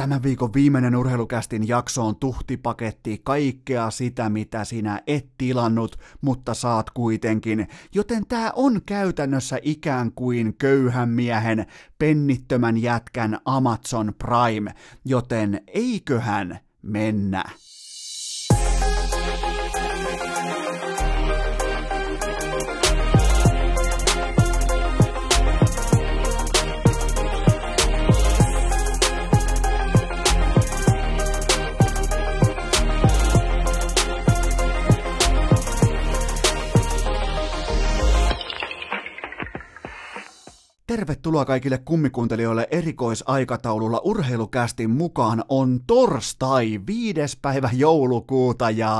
Tämän viikon viimeinen urheilukästin jakso on tuhtipaketti kaikkea sitä, mitä sinä et tilannut, mutta saat kuitenkin. Joten tää on käytännössä ikään kuin köyhän miehen, pennittömän jätkän Amazon Prime, joten eiköhän mennä. Tervetuloa kaikille kummikuuntelijoille erikoisaikataululla urheilukästin mukaan. On torstai, viides päivä joulukuuta ja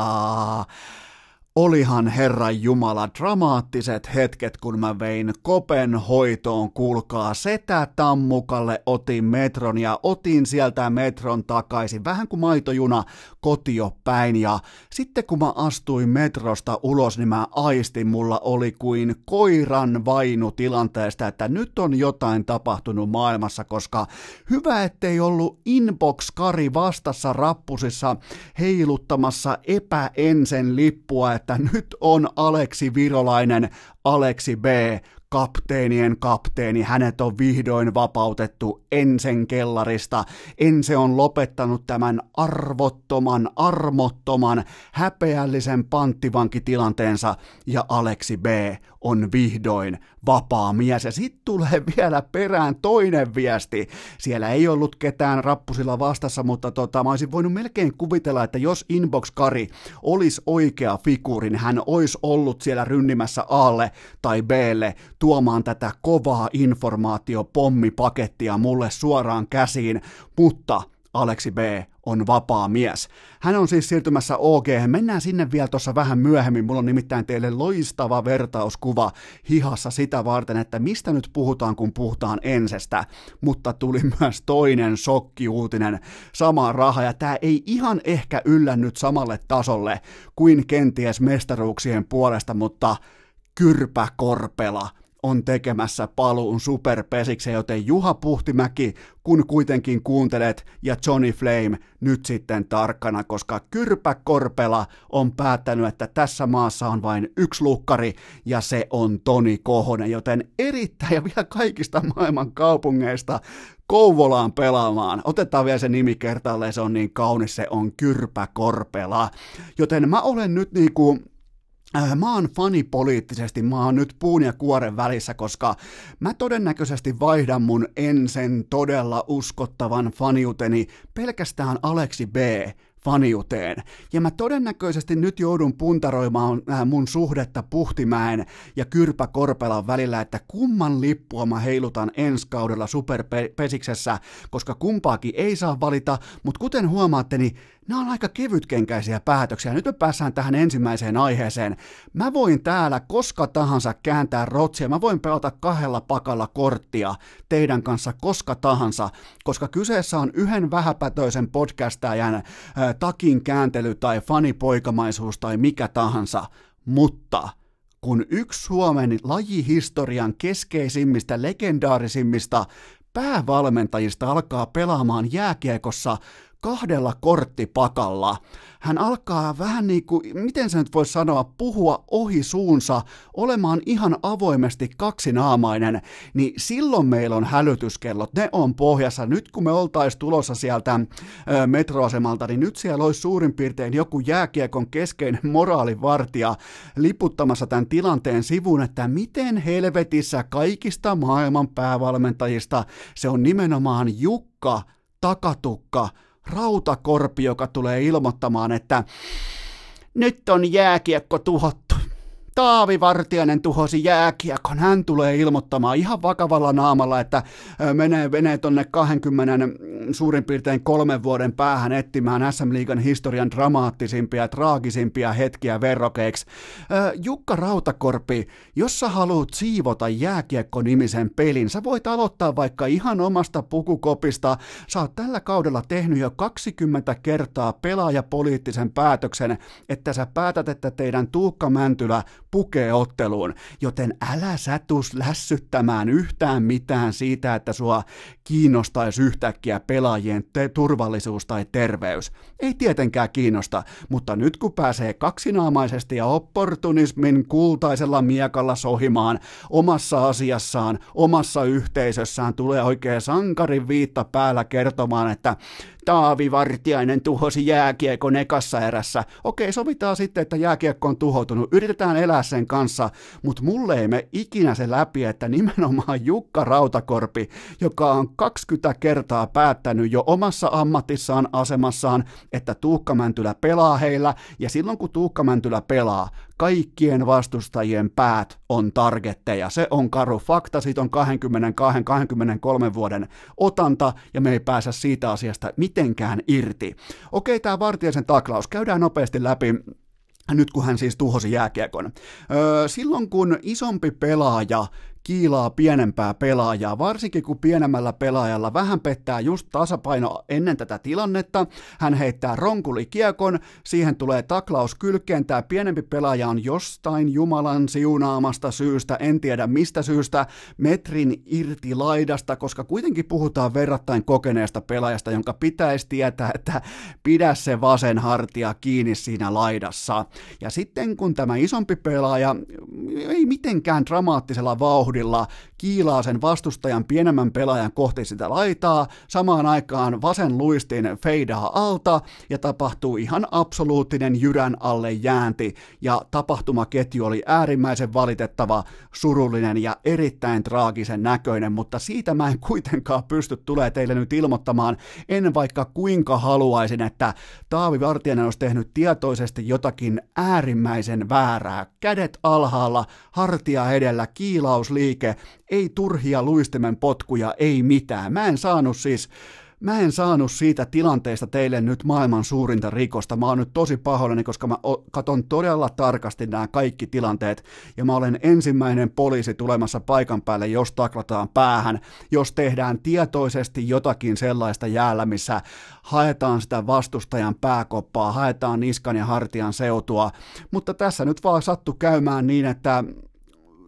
Olihan Herran Jumala dramaattiset hetket, kun mä vein Kopen hoitoon, kuulkaa setä tammukalle, otin metron ja otin sieltä metron takaisin, vähän kuin maitojuna kotio päin. Ja sitten kun mä astuin metrosta ulos, niin mä aistin, mulla oli kuin koiran vainu tilanteesta, että nyt on jotain tapahtunut maailmassa, koska hyvä ettei ollut inbox-kari vastassa rappusissa heiluttamassa epäensen lippua, että nyt on Aleksi Virolainen, Aleksi B, kapteenien kapteeni, hänet on vihdoin vapautettu Ensen kellarista. Ense on lopettanut tämän arvottoman, armottoman, häpeällisen panttivankitilanteensa ja Aleksi B on vihdoin vapaa mies. Ja sitten tulee vielä perään toinen viesti. Siellä ei ollut ketään rappusilla vastassa, mutta tota, mä olisin voinut melkein kuvitella, että jos Inbox Kari olisi oikea figuuri, niin hän olisi ollut siellä rynnimässä Alle tai Blle tuomaan tätä kovaa informaatiopommipakettia mulle suoraan käsiin, mutta Aleksi B on vapaa mies. Hän on siis siirtymässä OG. Mennään sinne vielä tuossa vähän myöhemmin. Mulla on nimittäin teille loistava vertauskuva hihassa sitä varten, että mistä nyt puhutaan, kun puhutaan ensestä. Mutta tuli myös toinen shokkiuutinen. Sama raha, ja tämä ei ihan ehkä yllännyt samalle tasolle kuin kenties mestaruuksien puolesta, mutta Kyrpä Korpela – on tekemässä paluun superpesikseen, joten Juha Puhtimäki, kun kuitenkin kuuntelet, ja Johnny Flame nyt sitten tarkkana, koska Kyrpä Korpela on päättänyt, että tässä maassa on vain yksi lukkari, ja se on Toni Kohonen, joten erittäin ja vielä kaikista maailman kaupungeista Kouvolaan pelaamaan. Otetaan vielä se nimi kertaalleen, se on niin kaunis, se on Kyrpä Korpela. Joten mä olen nyt niinku mä oon fani poliittisesti, mä oon nyt puun ja kuoren välissä, koska mä todennäköisesti vaihdan mun ensin todella uskottavan faniuteni pelkästään Aleksi B faniuteen. Ja mä todennäköisesti nyt joudun puntaroimaan äh, mun suhdetta Puhtimäen ja Kyrpä Korpelan välillä, että kumman lippua mä heilutan ensi kaudella superpesiksessä, koska kumpaakin ei saa valita, mutta kuten huomaatte, niin nämä on aika kevytkenkäisiä päätöksiä. Nyt me päässään tähän ensimmäiseen aiheeseen. Mä voin täällä koska tahansa kääntää rotsia, mä voin pelata kahdella pakalla korttia teidän kanssa koska tahansa, koska kyseessä on yhden vähäpätöisen podcastajan äh, takin kääntely tai fanipoikamaisuus tai mikä tahansa, mutta kun yksi Suomen lajihistorian keskeisimmistä, legendaarisimmista päävalmentajista alkaa pelaamaan jääkiekossa kahdella korttipakalla. Hän alkaa vähän niin kuin, miten se nyt voisi sanoa, puhua ohi suunsa, olemaan ihan avoimesti kaksinaamainen, niin silloin meillä on hälytyskellot, ne on pohjassa. Nyt kun me oltaisiin tulossa sieltä ö, metroasemalta, niin nyt siellä olisi suurin piirtein joku jääkiekon keskeinen moraalivartija liputtamassa tämän tilanteen sivuun, että miten helvetissä kaikista maailman päävalmentajista se on nimenomaan Jukka Takatukka rautakorpi, joka tulee ilmoittamaan, että nyt on jääkiekko tuhottu Taavi Vartiainen tuhosi jääkiekon. Hän tulee ilmoittamaan ihan vakavalla naamalla, että menee, menee tonne 20 suurin piirtein kolmen vuoden päähän etsimään SM Liigan historian dramaattisimpia traagisimpia hetkiä verrokeiksi. Jukka Rautakorpi, jos sä haluat siivota jääkiekko-nimisen pelin, sä voit aloittaa vaikka ihan omasta pukukopista. Sä oot tällä kaudella tehnyt jo 20 kertaa pelaajapoliittisen päätöksen, että sä päätät, että teidän Tuukka Mäntylä pukee otteluun, joten älä sätus lässyttämään yhtään mitään siitä, että sua kiinnostaisi yhtäkkiä pelaajien te- turvallisuus tai terveys. Ei tietenkään kiinnosta, mutta nyt kun pääsee kaksinaamaisesti ja opportunismin kultaisella miekalla sohimaan omassa asiassaan, omassa yhteisössään, tulee oikein sankarin viitta päällä kertomaan, että Taavi Vartiainen tuhosi jääkiekon ekassa erässä. Okei, sovitaan sitten, että jääkiekko on tuhoutunut. Yritetään elää sen kanssa, mutta mulle ei me ikinä se läpi, että nimenomaan Jukka Rautakorpi, joka on 20 kertaa päättänyt jo omassa ammatissaan asemassaan, että Tuukka Mäntylä pelaa heillä, ja silloin kun Tuukka Mäntylä pelaa, kaikkien vastustajien päät on targetteja. Se on karu fakta, siitä on 22-23 vuoden otanta, ja me ei pääse siitä asiasta mitenkään irti. Okei, tämä Vartiaisen taklaus, käydään nopeasti läpi nyt kun hän siis tuhosi jääkiekon. Öö, silloin kun isompi pelaaja kiilaa pienempää pelaajaa, varsinkin kun pienemmällä pelaajalla vähän pettää just tasapaino ennen tätä tilannetta. Hän heittää ronkuli kiekon, siihen tulee taklaus kylkeen, tämä pienempi pelaaja on jostain Jumalan siunaamasta syystä, en tiedä mistä syystä, metrin irti laidasta, koska kuitenkin puhutaan verrattain kokeneesta pelaajasta, jonka pitäisi tietää, että pidä se vasen hartia kiinni siinä laidassa. Ja sitten kun tämä isompi pelaaja ei mitenkään dramaattisella vauhdilla, vauhdilla kiilaa sen vastustajan pienemmän pelaajan kohti sitä laitaa, samaan aikaan vasen luistin feidaa alta ja tapahtuu ihan absoluuttinen jyrän alle jäänti. Ja tapahtumaketju oli äärimmäisen valitettava, surullinen ja erittäin traagisen näköinen, mutta siitä mä en kuitenkaan pysty tulee teille nyt ilmoittamaan, en vaikka kuinka haluaisin, että Taavi Vartijainen olisi tehnyt tietoisesti jotakin äärimmäisen väärää, kädet alhaalla, hartia edellä, kiilaus liike, ei turhia luistimen potkuja, ei mitään. Mä en saanut siis, mä en saanut siitä tilanteesta teille nyt maailman suurinta rikosta. Mä oon nyt tosi pahoillani, koska mä katon todella tarkasti nämä kaikki tilanteet, ja mä olen ensimmäinen poliisi tulemassa paikan päälle, jos taklataan päähän, jos tehdään tietoisesti jotakin sellaista jäällä, missä haetaan sitä vastustajan pääkoppaa, haetaan niskan ja hartian seutua, mutta tässä nyt vaan sattu käymään niin, että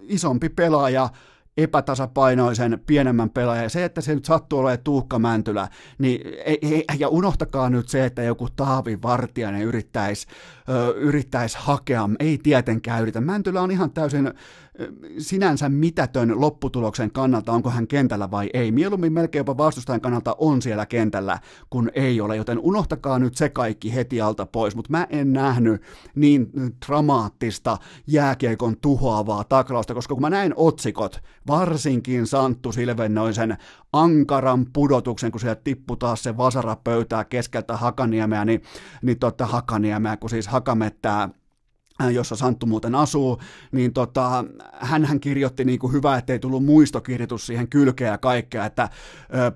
isompi pelaaja epätasapainoisen pienemmän pelaajan. Se, että se nyt sattuu olemaan Tuukka Mäntylä, niin ei, ei, ja unohtakaa nyt se, että joku Taavi Vartiainen yrittäisi yrittäisi hakea, ei tietenkään yritä. Mäntylä on ihan täysin sinänsä mitätön lopputuloksen kannalta, onko hän kentällä vai ei. Mieluummin melkein jopa vastustajan kannalta on siellä kentällä, kun ei ole, joten unohtakaa nyt se kaikki heti alta pois, mutta mä en nähnyt niin dramaattista jääkiekon tuhoavaa taklausta, koska kun mä näin otsikot, varsinkin Santtu Silvennoisen ankaran pudotuksen, kun sieltä tippui taas se vasara pöytää keskeltä Hakaniemeä, niin, niin totta Hakaniemeä, kun siis Hakamettää jossa Santtu muuten asuu, niin tota, hän, kirjoitti niin kuin hyvä, ettei tullut muistokirjoitus siihen kylkeä ja kaikkea, että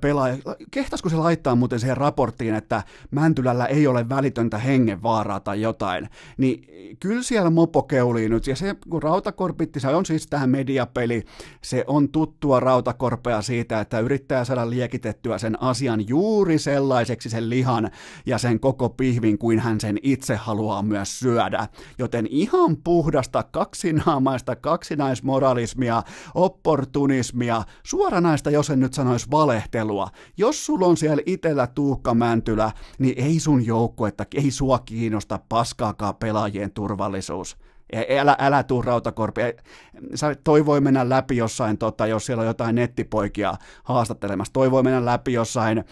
pelaaja, kehtasko se laittaa muuten siihen raporttiin, että Mäntylällä ei ole välitöntä hengenvaaraa tai jotain, niin kyllä siellä mopo keulii nyt, ja se kun Rautakorpitti, se on siis tähän mediapeli, se on tuttua Rautakorpea siitä, että yrittää saada liekitettyä sen asian juuri sellaiseksi sen lihan ja sen koko pihvin, kuin hän sen itse haluaa myös syödä, joten ihan puhdasta kaksinaamaista kaksinaismoralismia, opportunismia, suoranaista, jos en nyt sanoisi valehtelua. Jos sulla on siellä itellä Tuukka Mäntylä, niin ei sun joukkuetta, ei sua kiinnosta paskaakaan pelaajien turvallisuus. Älä, älä tuu rautakorpi. Sä toivoi mennä läpi jossain, tota, jos siellä on jotain nettipoikia haastattelemassa. Toivoi mennä läpi jossain,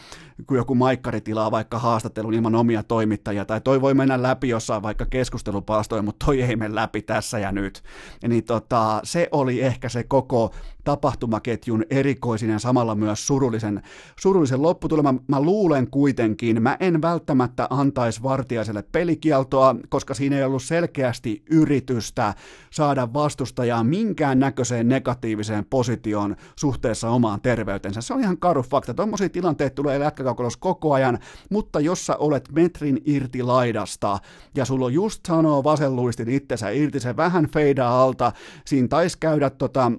kun joku maikkari tilaa vaikka haastattelun ilman omia toimittajia. Tai toivoi mennä läpi jossain vaikka keskustelupalstoja, mutta toi ei mene läpi tässä ja nyt. Niin tota, se oli ehkä se koko tapahtumaketjun erikoisin ja samalla myös surullisen, surullisen lopputulema. Mä luulen kuitenkin, mä en välttämättä antaisi Vartiaiselle pelikieltoa, koska siinä ei ollut selkeästi yritystä saada vastustajaa minkään näköiseen negatiiviseen positioon suhteessa omaan terveytensä. Se on ihan karu fakta. Tuommoisia tilanteita tulee lätkäkaukolossa koko ajan, mutta jos sä olet metrin irti laidasta ja sulla on just sanoo vasenluistin itsensä irti, se vähän feidaa alta, siinä taisi käydä tota,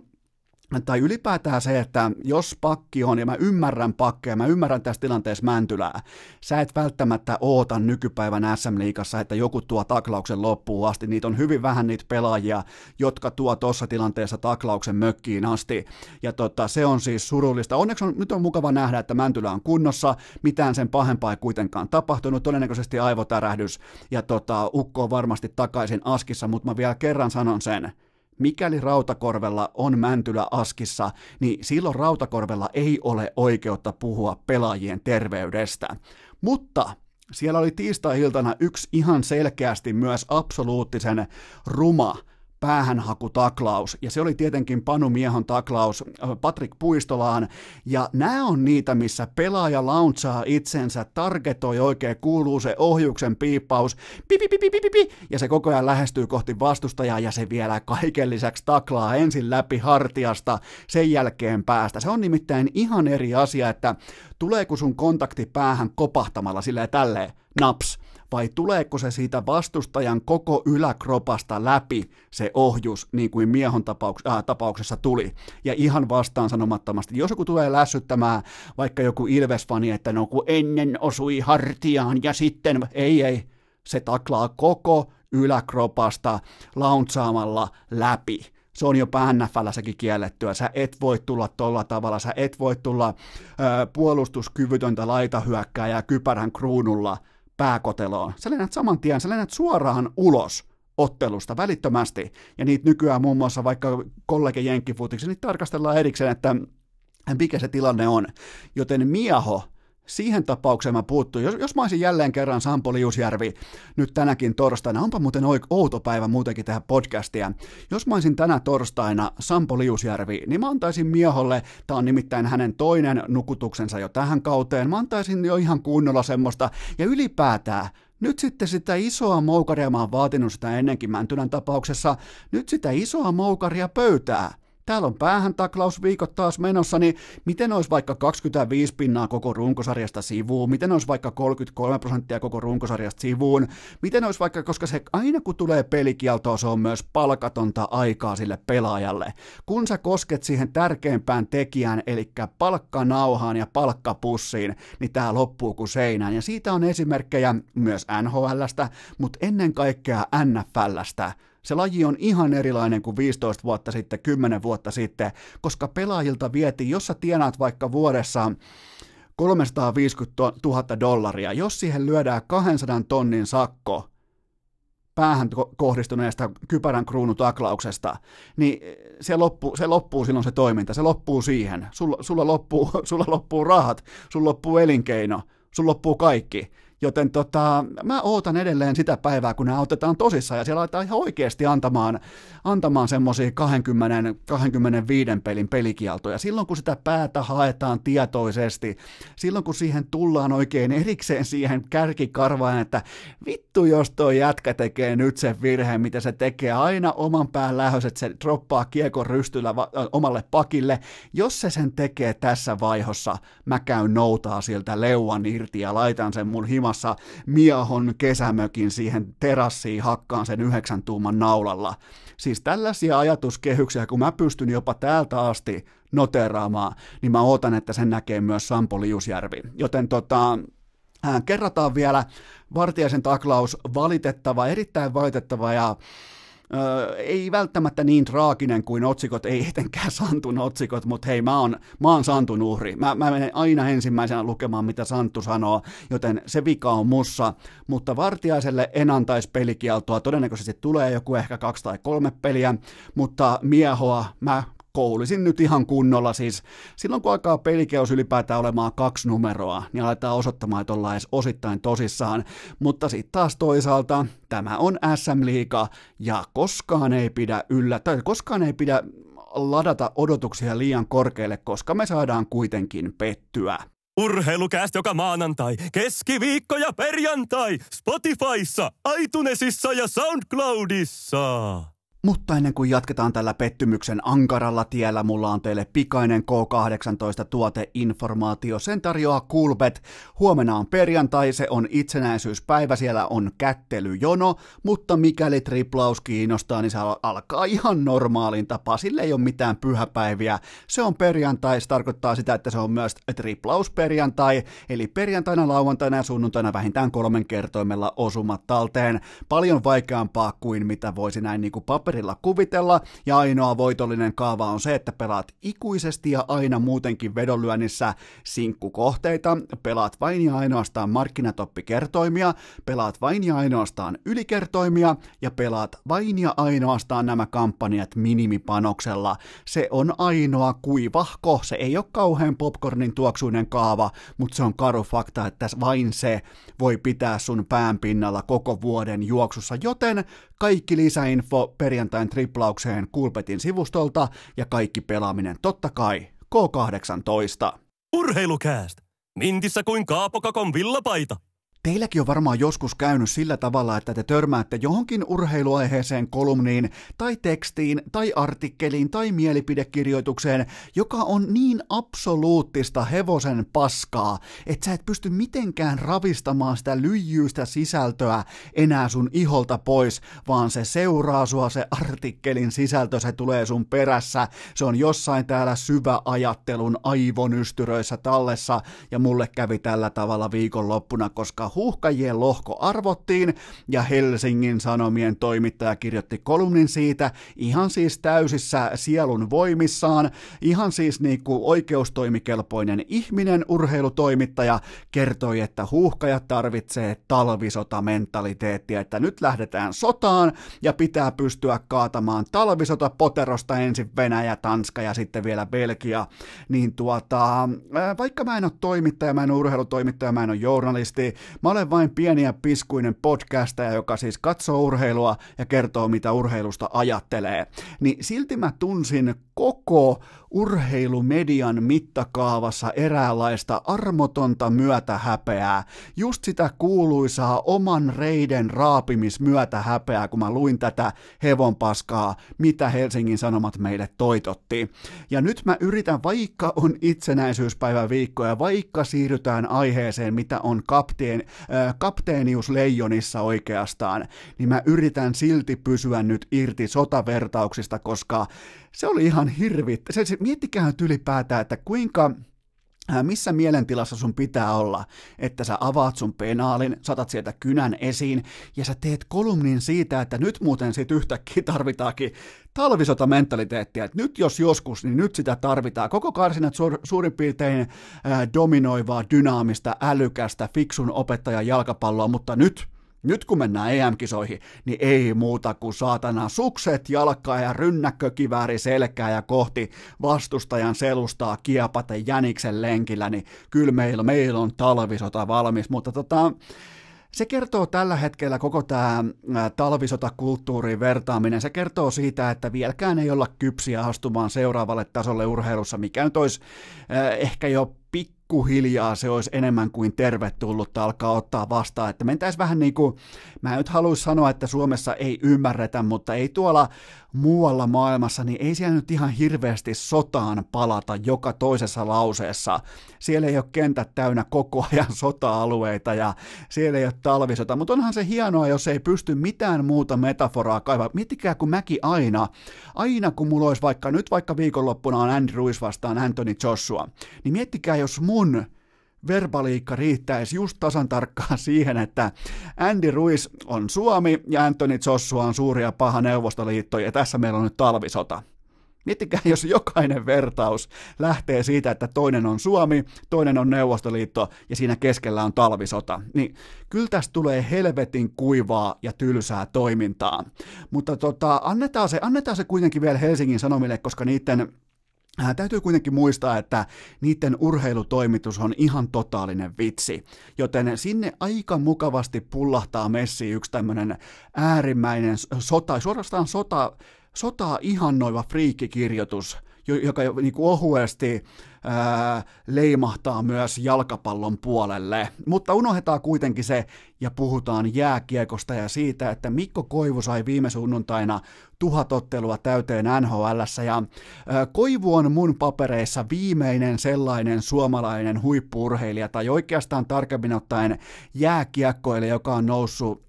tai ylipäätään se, että jos pakki on, ja mä ymmärrän pakkeja, mä ymmärrän tässä tilanteessa Mäntylää, sä et välttämättä oota nykypäivän SM-liigassa, että joku tuo taklauksen loppuun asti. Niitä on hyvin vähän niitä pelaajia, jotka tuo tuossa tilanteessa taklauksen mökkiin asti. Ja tota, se on siis surullista. Onneksi on, nyt on mukava nähdä, että Mäntylä on kunnossa, mitään sen pahempaa ei kuitenkaan tapahtunut, todennäköisesti aivotärähdys, ja tota, Ukko on varmasti takaisin askissa, mutta mä vielä kerran sanon sen, mikäli Rautakorvella on Mäntylä askissa, niin silloin Rautakorvella ei ole oikeutta puhua pelaajien terveydestä. Mutta siellä oli tiistai-iltana yksi ihan selkeästi myös absoluuttisen ruma päähänhakutaklaus, ja se oli tietenkin Panu Miehon taklaus äh, Patrick Puistolaan, ja nämä on niitä, missä pelaaja launchaa itsensä, targetoi oikein, kuuluu se ohjuksen piippaus, pi, pi, pi, pi, pi, pi, ja se koko ajan lähestyy kohti vastustajaa, ja se vielä kaiken lisäksi taklaa ensin läpi hartiasta, sen jälkeen päästä. Se on nimittäin ihan eri asia, että tuleeko sun kontakti päähän kopahtamalla silleen tälleen, naps, vai tuleeko se siitä vastustajan koko yläkropasta läpi se ohjus, niin kuin miehon tapauks- äh, tapauksessa tuli. Ja ihan vastaan sanomattomasti, jos joku tulee lässyttämään vaikka joku Ilves-fani, että no kun ennen osui hartiaan ja sitten, ei ei, se taklaa koko yläkropasta launtsaamalla läpi se on jo NFLssäkin kiellettyä. Sä et voi tulla tolla tavalla, sä et voi tulla ö, puolustuskyvytöntä laitahyökkääjää kypärän kruunulla pääkoteloon. Sä lennät saman tien, sä lennät suoraan ulos ottelusta välittömästi. Ja niitä nykyään muun muassa vaikka kollege jenkkifutiksi, niin tarkastellaan erikseen, että mikä se tilanne on. Joten Mieho siihen tapaukseen mä puuttuin. Jos, jos mä olisin jälleen kerran Sampo Liusjärvi nyt tänäkin torstaina, onpa muuten outo päivä muutenkin tehdä podcastia. Jos mä olisin tänä torstaina Sampo Liusjärvi, niin mä antaisin Mieholle, tää on nimittäin hänen toinen nukutuksensa jo tähän kauteen, mä antaisin jo ihan kunnolla semmoista, ja ylipäätään nyt sitten sitä isoa moukaria, mä oon vaatinut sitä ennenkin Mäntylän tapauksessa, nyt sitä isoa moukaria pöytää täällä on päähän taklausviikot taas menossa, niin miten olisi vaikka 25 pinnaa koko runkosarjasta sivuun, miten olisi vaikka 33 prosenttia koko runkosarjasta sivuun, miten olisi vaikka, koska se aina kun tulee pelikieltoa, se on myös palkatonta aikaa sille pelaajalle. Kun sä kosket siihen tärkeimpään tekijään, eli palkkanauhaan ja palkkapussiin, niin tämä loppuu kuin seinään. Ja siitä on esimerkkejä myös NHLstä, mutta ennen kaikkea NFLstä se laji on ihan erilainen kuin 15 vuotta sitten, 10 vuotta sitten, koska pelaajilta vietiin, jos sä tienaat vaikka vuodessa 350 000 dollaria, jos siihen lyödään 200 tonnin sakko, päähän kohdistuneesta kypärän kruunutaklauksesta, niin se loppuu, se loppuu silloin se toiminta, se loppuu siihen. Sulla, sulla, loppuu, sulla loppuu rahat, sulla loppuu elinkeino, sulla loppuu kaikki. Joten tota, mä ootan edelleen sitä päivää, kun nämä otetaan tosissaan ja siellä aletaan ihan oikeasti antamaan, antamaan semmoisia 20, 25 pelin pelikieltoja. Silloin kun sitä päätä haetaan tietoisesti, silloin kun siihen tullaan oikein erikseen siihen kärkikarvaan, että vittu jos toi jätkä tekee nyt sen virheen, mitä se tekee aina oman pään lähös, että se droppaa kiekon rystyllä va- omalle pakille. Jos se sen tekee tässä vaihossa, mä käyn noutaa siltä leuan irti ja laitan sen mun himas omassa miahon kesämökin siihen terassiin hakkaan sen yhdeksän tuuman naulalla. Siis tällaisia ajatuskehyksiä, kun mä pystyn jopa täältä asti noteraamaan, niin mä ootan, että sen näkee myös Sampo Liusjärvi. Joten tota, kerrataan vielä Vartiaisen taklaus, valitettava, erittäin valitettava ja Öö, ei välttämättä niin traaginen kuin otsikot, ei etenkään Santun otsikot, mutta hei, mä oon, mä oon Santun uhri. Mä, mä menen aina ensimmäisenä lukemaan, mitä Santtu sanoo, joten se vika on mussa. Mutta Vartiaiselle en antaisi pelikieltoa, todennäköisesti tulee joku ehkä kaksi tai kolme peliä, mutta miehoa mä koulisin nyt ihan kunnolla. Siis silloin kun alkaa pelikeus ylipäätään olemaan kaksi numeroa, niin aletaan osoittamaan, että ollaan edes osittain tosissaan. Mutta sitten taas toisaalta tämä on SM-liiga ja koskaan ei pidä yllä, tai koskaan ei pidä ladata odotuksia liian korkealle, koska me saadaan kuitenkin pettyä. Urheilukääst joka maanantai, keskiviikko ja perjantai, Spotifyssa, iTunesissa ja SoundCloudissa. Mutta ennen kuin jatketaan tällä pettymyksen ankaralla tiellä, mulla on teille pikainen K18 tuoteinformaatio. Sen tarjoaa Coolbet. Huomenna on perjantai, se on itsenäisyyspäivä, siellä on kättelyjono, mutta mikäli triplaus kiinnostaa, niin se alkaa ihan normaalin tapaa. Sille ei ole mitään pyhäpäiviä. Se on perjantai, se tarkoittaa sitä, että se on myös triplausperjantai, eli perjantaina, lauantaina ja sunnuntaina vähintään kolmen kertoimella osumat talteen. Paljon vaikeampaa kuin mitä voisi näin niin kuin paperi paperilla kuvitella, ja ainoa voitollinen kaava on se, että pelaat ikuisesti ja aina muutenkin vedonlyönnissä sinkkukohteita, pelaat vain ja ainoastaan markkinatoppikertoimia, pelaat vain ja ainoastaan ylikertoimia, ja pelaat vain ja ainoastaan nämä kampanjat minimipanoksella. Se on ainoa kuivahko, se ei ole kauhean popcornin tuoksuinen kaava, mutta se on karu fakta, että vain se voi pitää sun pään pinnalla koko vuoden juoksussa, joten kaikki lisäinfo perjantain triplaukseen Kulpetin sivustolta ja kaikki pelaaminen totta kai K18. Urheilukääst! Mintissä kuin Kaapokakon villapaita. Teilläkin on varmaan joskus käynyt sillä tavalla, että te törmäätte johonkin urheiluaiheeseen kolumniin tai tekstiin tai artikkeliin tai mielipidekirjoitukseen, joka on niin absoluuttista hevosen paskaa, että sä et pysty mitenkään ravistamaan sitä lyijyistä sisältöä enää sun iholta pois, vaan se seuraa sua se artikkelin sisältö, se tulee sun perässä, se on jossain täällä syvä ajattelun aivonystyröissä tallessa ja mulle kävi tällä tavalla viikonloppuna, koska huuhkajien lohko arvottiin, ja Helsingin Sanomien toimittaja kirjoitti kolumnin siitä, ihan siis täysissä sielun voimissaan, ihan siis niin kuin oikeustoimikelpoinen ihminen, urheilutoimittaja, kertoi, että huuhkajat tarvitsee talvisota-mentaliteettia, että nyt lähdetään sotaan, ja pitää pystyä kaatamaan talvisota poterosta ensin Venäjä, Tanska ja sitten vielä Belgia, niin tuota, vaikka mä en ole toimittaja, mä en ole urheilutoimittaja, mä en ole journalisti, Mä olen vain pieni ja piskuinen podcastaja, joka siis katsoo urheilua ja kertoo, mitä urheilusta ajattelee. Niin silti mä tunsin koko urheilumedian mittakaavassa eräänlaista armotonta myötähäpeää, just sitä kuuluisaa oman reiden raapimismyötähäpeää, kun mä luin tätä hevonpaskaa, mitä Helsingin Sanomat meille toitotti. Ja nyt mä yritän, vaikka on itsenäisyyspäivä viikko ja vaikka siirrytään aiheeseen, mitä on kapteen, äh, kapteenius leijonissa oikeastaan, niin mä yritän silti pysyä nyt irti sotavertauksista, koska se oli ihan hirvittä. Se, se, miettikää nyt ylipäätään, että kuinka missä mielentilassa sun pitää olla, että sä avaat sun penaalin, satat sieltä kynän esiin ja sä teet kolumnin siitä, että nyt muuten sit yhtäkkiä tarvitaankin talvisota mentaliteettia, että nyt jos joskus, niin nyt sitä tarvitaan. Koko karsinat suur, suurin piirtein ää, dominoivaa, dynaamista, älykästä, fiksun opettajan jalkapalloa, mutta nyt nyt kun mennään EM-kisoihin, niin ei muuta kuin saatana sukset jalkaa ja rynnäkkökivääri selkää ja kohti vastustajan selustaa kiepata jäniksen lenkillä, niin kyllä meillä, meillä on talvisota valmis, mutta tota, se kertoo tällä hetkellä koko tämä talvisotakulttuurin vertaaminen, se kertoo siitä, että vieläkään ei olla kypsiä astumaan seuraavalle tasolle urheilussa, mikä nyt olisi ehkä jo pikkuhiljaa se olisi enemmän kuin tervetullut alkaa ottaa vastaan, että mentäisiin vähän niin kuin, mä en nyt haluaisi sanoa, että Suomessa ei ymmärretä, mutta ei tuolla muualla maailmassa, niin ei siellä nyt ihan hirveästi sotaan palata joka toisessa lauseessa. Siellä ei ole kentät täynnä koko ajan sota-alueita ja siellä ei ole talvisota, mutta onhan se hienoa, jos ei pysty mitään muuta metaforaa kaivaa. Miettikää, kun mäkin aina, aina kun mulla olisi vaikka, nyt vaikka viikonloppuna on Andy Ruiz vastaan Anthony Joshua, niin miettikää, jos mun verbaliikka riittäisi just tasan tarkkaan siihen, että Andy Ruiz on Suomi ja Anthony Joshua on suuri ja paha Neuvostoliitto ja tässä meillä on nyt talvisota. Miettikää, jos jokainen vertaus lähtee siitä, että toinen on Suomi, toinen on Neuvostoliitto ja siinä keskellä on talvisota, niin kyllä tästä tulee helvetin kuivaa ja tylsää toimintaa. Mutta tota, annetaan, se, annetaan se kuitenkin vielä Helsingin Sanomille, koska niiden Äh, täytyy kuitenkin muistaa, että niiden urheilutoimitus on ihan totaalinen vitsi, joten sinne aika mukavasti pullahtaa Messi yksi tämmöinen äärimmäinen sota, suorastaan sota, sotaa ihannoiva friikkikirjoitus, joka niin kuin ohuesti ää, leimahtaa myös jalkapallon puolelle. Mutta unohdetaan kuitenkin se ja puhutaan jääkiekosta ja siitä, että Mikko Koivu sai viime sunnuntaina tuhat ottelua täyteen NHL ja Koivu on mun papereissa viimeinen sellainen suomalainen huippuurheilija tai oikeastaan tarkemmin ottaen jääkiekkoille, joka on noussut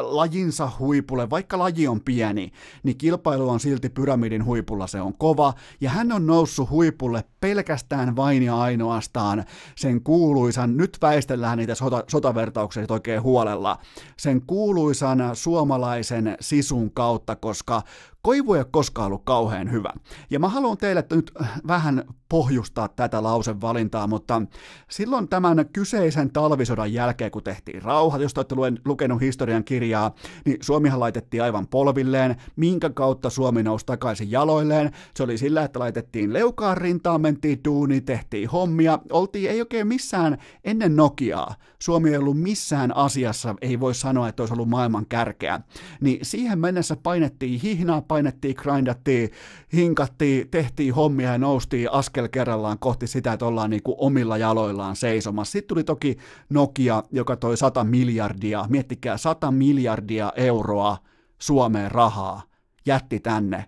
lajinsa huipulle, vaikka laji on pieni, niin kilpailu on silti pyramidin huipulla, se on kova, ja hän on noussut huipulle pelkästään vain ja ainoastaan sen kuuluisan, nyt väistellään niitä sota, sotavertauksia oikein huolella, sen kuuluisan suomalaisen sisun kautta, koska Koivu ei ole koskaan ollut kauhean hyvä. Ja mä haluan teille nyt vähän pohjustaa tätä lausevalintaa, mutta silloin tämän kyseisen talvisodan jälkeen, kun tehtiin rauha, jos te olette lukenut historian kirjaa, niin Suomihan laitettiin aivan polvilleen, minkä kautta Suomi nousi takaisin jaloilleen. Se oli sillä, että laitettiin leukaan rintaan, mentiin duuni, tehtiin hommia, oltiin ei oikein missään ennen Nokiaa. Suomi ei ollut missään asiassa, ei voi sanoa, että olisi ollut maailman kärkeä. Niin siihen mennessä painettiin hihnaa, painettiin, grindattiin, hinkattiin, tehtiin hommia ja noustiin askel kerrallaan kohti sitä, että ollaan niin kuin omilla jaloillaan seisomassa. Sitten tuli toki Nokia, joka toi 100 miljardia, miettikää 100 miljardia euroa Suomeen rahaa, jätti tänne.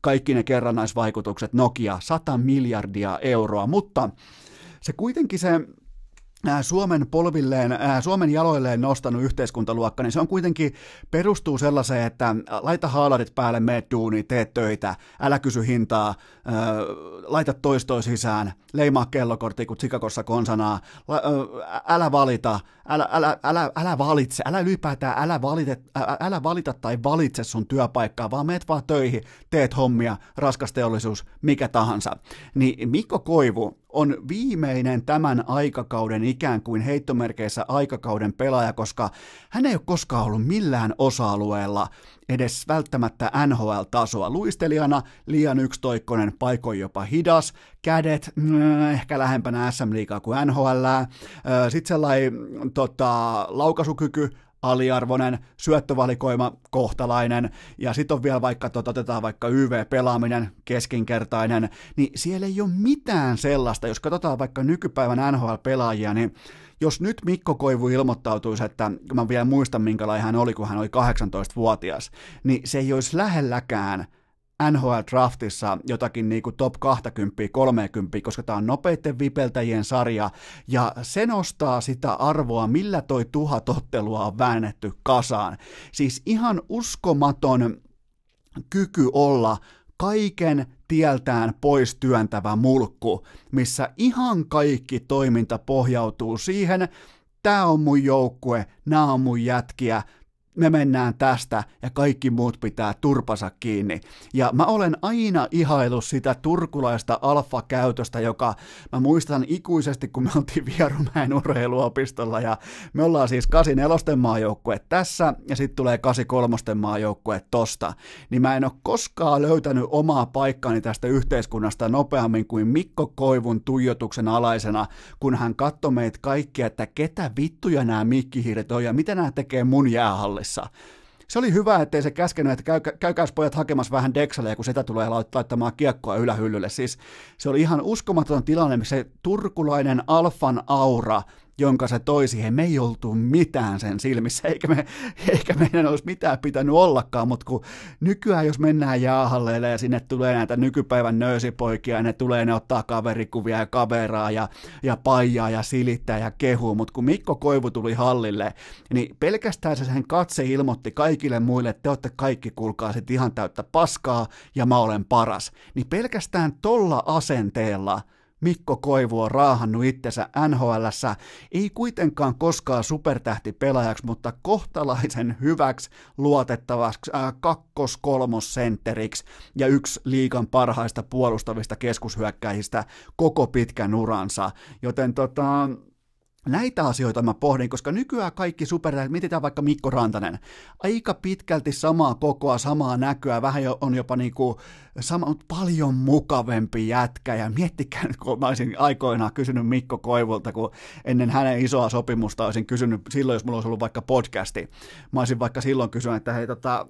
Kaikki ne kerrannaisvaikutukset, Nokia, 100 miljardia euroa, mutta se kuitenkin se Suomen polvilleen, Suomen jaloilleen nostanut yhteiskuntaluokka, niin se on kuitenkin perustuu sellaiseen, että laita haalarit päälle, mene duuni, tee töitä, älä kysy hintaa, laita toistoi sisään, leimaa kellokortti kuin Tsikakossa konsanaa, älä valita, älä, älä, älä, älä valitse, älä ylipäätään, älä, valite, älä valita tai valitse sun työpaikkaa, vaan meet vaan töihin, teet hommia, raskas teollisuus, mikä tahansa. Niin Mikko Koivu on viimeinen tämän aikakauden ikään kuin heittomerkeissä aikakauden pelaaja, koska hän ei ole koskaan ollut millään osa-alueella edes välttämättä NHL-tasoa. Luistelijana liian yksitoikkoinen, paikoin jopa hidas, kädet mm, ehkä lähempänä SM-liigaa kuin NHL. Sitten sellainen tota, laukasukyky aliarvoinen, syöttövalikoima kohtalainen, ja sitten on vielä vaikka, tota, otetaan vaikka YV-pelaaminen, keskinkertainen, niin siellä ei ole mitään sellaista, jos katsotaan vaikka nykypäivän NHL-pelaajia, niin jos nyt Mikko Koivu ilmoittautuisi, että mä vielä muistan minkälainen hän oli, kun hän oli 18-vuotias, niin se ei olisi lähelläkään NHL-draftissa jotakin niin kuin top 20, 30, koska tämä on nopeiden vipeltäjien sarja, ja se nostaa sitä arvoa, millä toi tuhat ottelua on väännetty kasaan. Siis ihan uskomaton kyky olla kaiken tieltään pois työntävä mulkku, missä ihan kaikki toiminta pohjautuu siihen, tämä on mun joukkue, nämä on mun jätkiä, me mennään tästä ja kaikki muut pitää turpasa kiinni. Ja mä olen aina ihailu sitä turkulaista alfa-käytöstä, joka mä muistan ikuisesti, kun me oltiin Vierumäen urheiluopistolla ja me ollaan siis 84 maajoukkue tässä ja sitten tulee 83 maajoukkue tosta. Niin mä en ole koskaan löytänyt omaa paikkaani tästä yhteiskunnasta nopeammin kuin Mikko Koivun tuijotuksen alaisena, kun hän katsoi meitä kaikkia, että ketä vittuja nämä mikkihiiret on ja mitä nämä tekee mun jäähallissa maalissa. Se oli hyvä, ettei se käskenyt, että käy, käykääs pojat hakemassa vähän deksaleja, kun sitä tulee laittamaan kiekkoa ylähyllylle. Siis se oli ihan uskomaton tilanne, se turkulainen alfan aura jonka se toi siihen. Me ei oltu mitään sen silmissä, eikä, me, eikä meidän olisi mitään pitänyt ollakaan, mutta kun nykyään jos mennään jaahalleille ja sinne tulee näitä nykypäivän nöysipoikia, ja ne tulee ne ottaa kaverikuvia ja kaveraa ja, ja paijaa ja silittää ja kehuu, mutta kun Mikko Koivu tuli hallille, niin pelkästään se sen katse ilmoitti kaikille muille, että te olette kaikki kuulkaa sit ihan täyttä paskaa ja mä olen paras. Niin pelkästään tolla asenteella – Mikko Koivu on raahannut itsensä nhl ei kuitenkaan koskaan supertähtipelaajaksi, mutta kohtalaisen hyväksi luotettavaksi äh, kakkos-kolmos-sentteriksi ja yksi liikan parhaista puolustavista keskushyökkäjistä koko pitkän uransa. Joten tota, Näitä asioita mä pohdin, koska nykyään kaikki supertähdet, mietitään vaikka Mikko Rantanen, aika pitkälti samaa kokoa, samaa näköä, vähän jo, on jopa niinku sama, paljon mukavempi jätkä, ja miettikää nyt, kun mä olisin aikoinaan kysynyt Mikko Koivulta, kun ennen hänen isoa sopimusta olisin kysynyt, silloin jos mulla olisi ollut vaikka podcasti, mä olisin vaikka silloin kysynyt, että hei tota,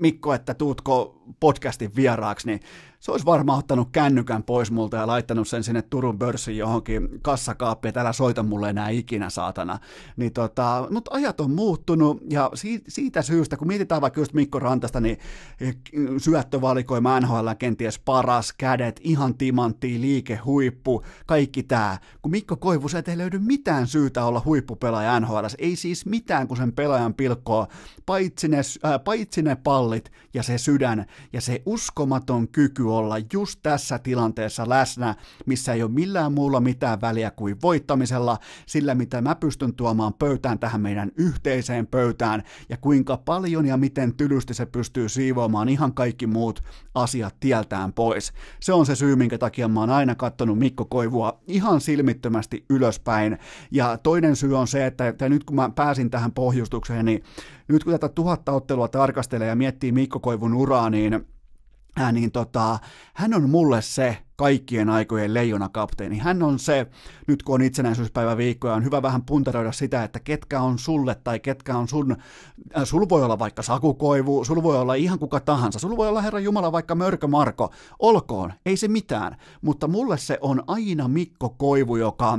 Mikko, että tuutko podcastin vieraaksi, niin se olisi varmaan ottanut kännykän pois multa ja laittanut sen sinne Turun pörssin johonkin kassakaappiin, että älä soita mulle enää ikinä, saatana. Niin tota, mutta ajat on muuttunut, ja siitä syystä, kun mietitään vaikka just Mikko Rantasta, niin syöttövalikoima NHL kenties paras, kädet, ihan timantti, liike, huippu, kaikki tämä. Kun Mikko Koivu, se ei löydy mitään syytä olla huippupelaaja NHL, ei siis mitään, kun sen pelaajan pilkkoa, paitsi ne, äh, paitsi ne pallit ja se sydän ja se uskomaton kyky olla just tässä tilanteessa läsnä, missä ei ole millään muulla mitään väliä kuin voittamisella, sillä mitä mä pystyn tuomaan pöytään tähän meidän yhteiseen pöytään ja kuinka paljon ja miten tylysti se pystyy siivoamaan ihan kaikki muut asiat tieltään pois. Se on se syy, minkä takia mä oon aina kattonut Mikko Koivua ihan silmittömästi ylöspäin. Ja toinen syy on se, että, että nyt kun mä pääsin tähän pohjustukseen, niin nyt kun tätä tuhatta ottelua tarkastelee ja miettii Mikko Koivun uraa, niin ää, niin tota, hän on mulle se kaikkien aikojen leijonakapteeni. Hän on se, nyt kun on itsenäisyyspäivä viikkoja, on hyvä vähän puntaroida sitä, että ketkä on sulle tai ketkä on sun, äh, sul voi olla vaikka Sakukoivu, sul voi olla ihan kuka tahansa, sul voi olla Herra Jumala vaikka Mörkö Marko, olkoon, ei se mitään, mutta mulle se on aina Mikko Koivu, joka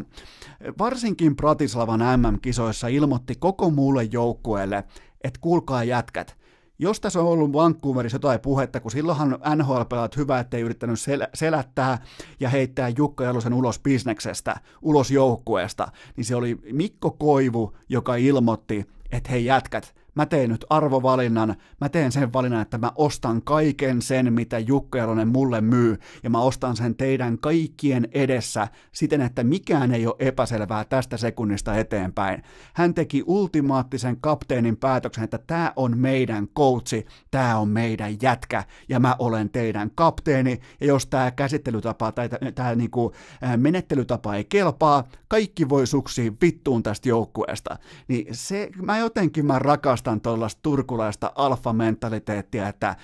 varsinkin Pratislavan MM-kisoissa ilmoitti koko muulle joukkueelle, että kuulkaa jätkät, jos tässä on ollut Vancouverissa jotain puhetta, kun silloinhan NHL-pelaat hyvä, ettei yrittänyt sel- selättää ja heittää Jukka Jalosen ulos bisneksestä, ulos joukkueesta, niin se oli Mikko Koivu, joka ilmoitti, että hei jätkät, mä teen nyt arvovalinnan, mä teen sen valinnan, että mä ostan kaiken sen, mitä Jukka Jalonen mulle myy, ja mä ostan sen teidän kaikkien edessä siten, että mikään ei ole epäselvää tästä sekunnista eteenpäin. Hän teki ultimaattisen kapteenin päätöksen, että tämä on meidän coachi, tämä on meidän jätkä, ja mä olen teidän kapteeni, ja jos tämä käsittelytapa tai tämä niinku, menettelytapa ei kelpaa, kaikki voi suksia vittuun tästä joukkueesta. Niin se, mä jotenkin mä rakastan rakastan tuollaista turkulaista alfamentaliteettia, että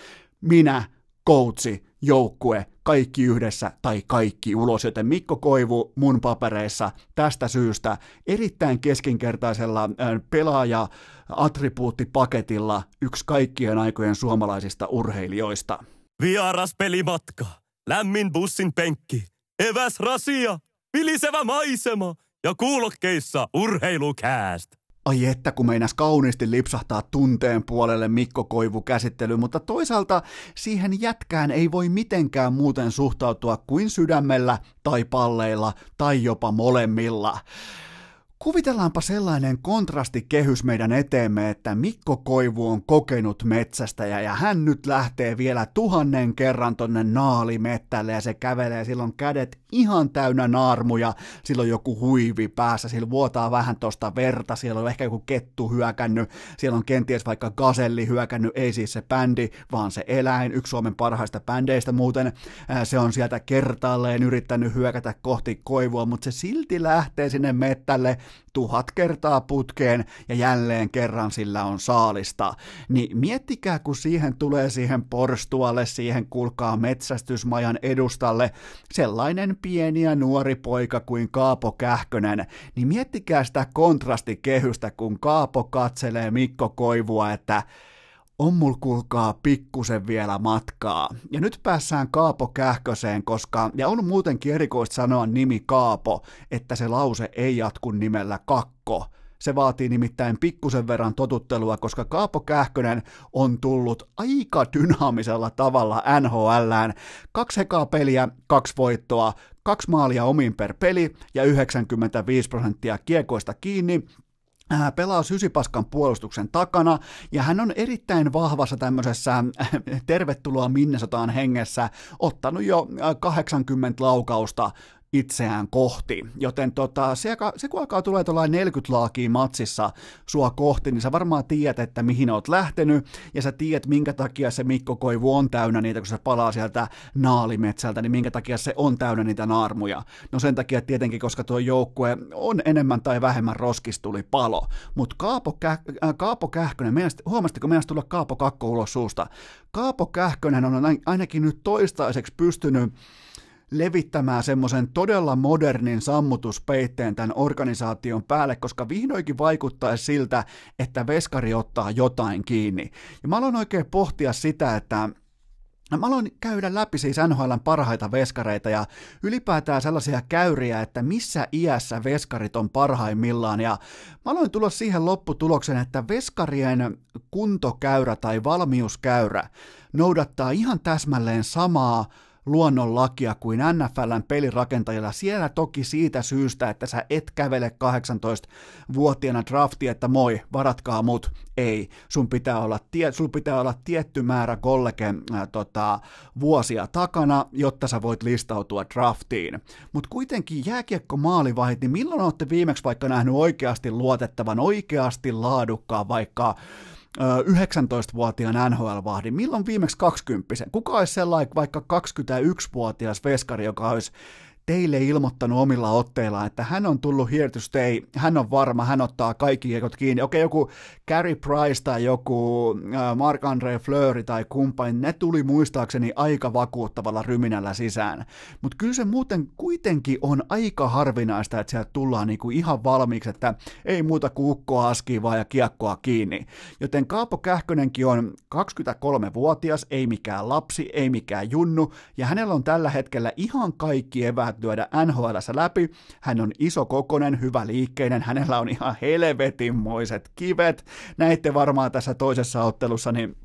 minä, coachi, joukkue, kaikki yhdessä tai kaikki ulos, joten Mikko Koivu mun papereissa tästä syystä erittäin keskinkertaisella pelaaja-attribuuttipaketilla yksi kaikkien aikojen suomalaisista urheilijoista. Vieras pelimatka, lämmin bussin penkki, eväs rasia, vilisevä maisema ja kuulokkeissa urheilukääst. Ai että, kun meinas kauniisti lipsahtaa tunteen puolelle Mikko Koivu käsittely, mutta toisaalta siihen jätkään ei voi mitenkään muuten suhtautua kuin sydämellä tai palleilla tai jopa molemmilla. Kuvitellaanpa sellainen kontrastikehys meidän eteemme, että Mikko Koivu on kokenut metsästäjä ja hän nyt lähtee vielä tuhannen kerran tonne naalimettälle ja se kävelee silloin kädet ihan täynnä naarmuja, silloin joku huivi päässä, sillä vuotaa vähän tosta verta, siellä on ehkä joku kettu hyökännyt, siellä on kenties vaikka gaselli hyökännyt, ei siis se bändi, vaan se eläin, yksi Suomen parhaista bändeistä muuten, se on sieltä kertaalleen yrittänyt hyökätä kohti Koivua, mutta se silti lähtee sinne mettälle tuhat kertaa putkeen ja jälleen kerran sillä on saalista. Niin miettikää, kun siihen tulee siihen porstualle, siihen kulkaa metsästysmajan edustalle sellainen pieni ja nuori poika kuin Kaapo Kähkönen, niin miettikää sitä kontrastikehystä, kun Kaapo katselee Mikko Koivua, että on mul kuulkaa pikkusen vielä matkaa. Ja nyt päässään Kaapo Kähköseen, koska, ja on muutenkin erikoista sanoa nimi Kaapo, että se lause ei jatku nimellä Kakko. Se vaatii nimittäin pikkusen verran totuttelua, koska Kaapo Kähkönen on tullut aika dynaamisella tavalla NHLään. Kaksi hekaa peliä, kaksi voittoa, maalia omin per peli ja 95 prosenttia kiekoista kiinni, Äh, pelaa sysipaskan puolustuksen takana, ja hän on erittäin vahvassa tämmöisessä äh, tervetuloa Minnesotaan hengessä, ottanut jo 80 äh, laukausta itseään kohti. Joten tota, se, se kun alkaa tulee tuollainen 40 laakia matsissa sua kohti, niin sä varmaan tiedät, että mihin oot lähtenyt, ja sä tiedät, minkä takia se Mikko Koivu on täynnä niitä, kun se palaa sieltä naalimetsältä, niin minkä takia se on täynnä niitä naarmuja. No sen takia tietenkin, koska tuo joukkue on enemmän tai vähemmän roskistuli palo. Mutta Kaapo, Kä- äh, Kaapo Kähkönen, mielestä, huomasitteko meidän tulla Kaapo Kakko ulos suusta? Kaapo Kähkönen on ainakin nyt toistaiseksi pystynyt levittämään semmoisen todella modernin sammutuspeitteen tämän organisaation päälle, koska vihdoinkin vaikuttaa siltä, että veskari ottaa jotain kiinni. Ja mä aloin oikein pohtia sitä, että Mä aloin käydä läpi siis NHLn parhaita veskareita ja ylipäätään sellaisia käyriä, että missä iässä veskarit on parhaimmillaan. Ja mä aloin tulla siihen lopputulokseen, että veskarien kuntokäyrä tai valmiuskäyrä noudattaa ihan täsmälleen samaa luonnonlakia kuin NFLn pelirakentajilla. Siellä toki siitä syystä, että sä et kävele 18-vuotiaana drafti, että moi, varatkaa mut. Ei, sun pitää olla, tie, sun pitää olla tietty määrä kollege äh, tota, vuosia takana, jotta sä voit listautua draftiin. Mutta kuitenkin jääkiekko maalivahit, niin milloin olette viimeksi vaikka nähnyt oikeasti luotettavan, oikeasti laadukkaan vaikka 19-vuotiaan NHL-vahdin, milloin viimeksi 20 Kuka olisi sellainen vaikka 21-vuotias veskari, joka olisi teille ilmoittanut omilla otteillaan, että hän on tullut here to stay, hän on varma, hän ottaa kaikki kiekot kiinni. Okei, joku Carey Price tai joku äh, Mark-André Fleury tai kumppani, ne tuli muistaakseni aika vakuuttavalla ryminällä sisään. Mutta kyllä se muuten kuitenkin on aika harvinaista, että sieltä tullaan niinku ihan valmiiksi, että ei muuta kuin ukkoa askii vaan ja kiekkoa kiinni. Joten Kaapo Kähkönenkin on 23-vuotias, ei mikään lapsi, ei mikään junnu, ja hänellä on tällä hetkellä ihan kaikki eväät lyödä nhl läpi. Hän on iso kokonen, hyvä liikkeinen, hänellä on ihan helvetinmoiset kivet. Näitte varmaan tässä toisessa ottelussa, niin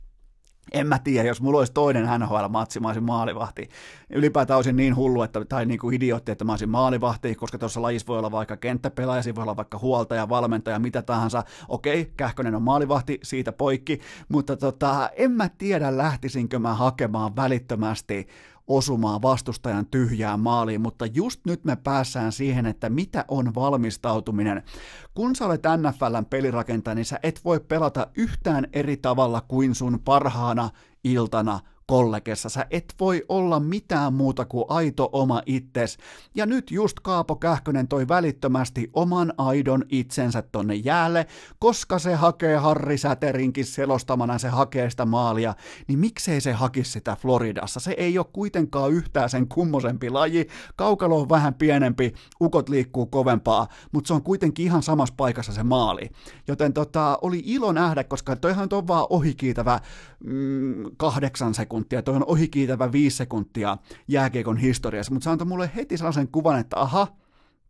en mä tiedä, jos mulla olisi toinen NHL-matsi, mä olisin maalivahti. Ylipäätään olisin niin hullu, että, tai niin kuin idiootti, että mä olisin maalivahti, koska tuossa lajissa voi olla vaikka kenttäpelaaja, voi olla vaikka huoltaja, valmentaja, mitä tahansa. Okei, Kähkönen on maalivahti, siitä poikki, mutta tota, en mä tiedä, lähtisinkö mä hakemaan välittömästi osumaan vastustajan tyhjään maaliin, mutta just nyt me päässään siihen, että mitä on valmistautuminen. Kun sä olet NFLn pelirakentaja, niin sä et voi pelata yhtään eri tavalla kuin sun parhaana iltana kollegessa. Sä et voi olla mitään muuta kuin aito oma itses. Ja nyt just Kaapo Kähkönen toi välittömästi oman aidon itsensä tonne jäälle, koska se hakee Harri Säterinkin selostamana, se hakee sitä maalia, niin miksei se hakisi sitä Floridassa? Se ei ole kuitenkaan yhtään sen kummosempi laji, kaukalo on vähän pienempi, ukot liikkuu kovempaa, mutta se on kuitenkin ihan samassa paikassa se maali. Joten tota, oli ilo nähdä, koska toihan on vaan ohikiitävä mm, kahdeksan sekuntia sekuntia, toi on ohikiitävä viisi sekuntia jääkiekon historiassa, mutta se antoi mulle heti sellaisen kuvan, että aha,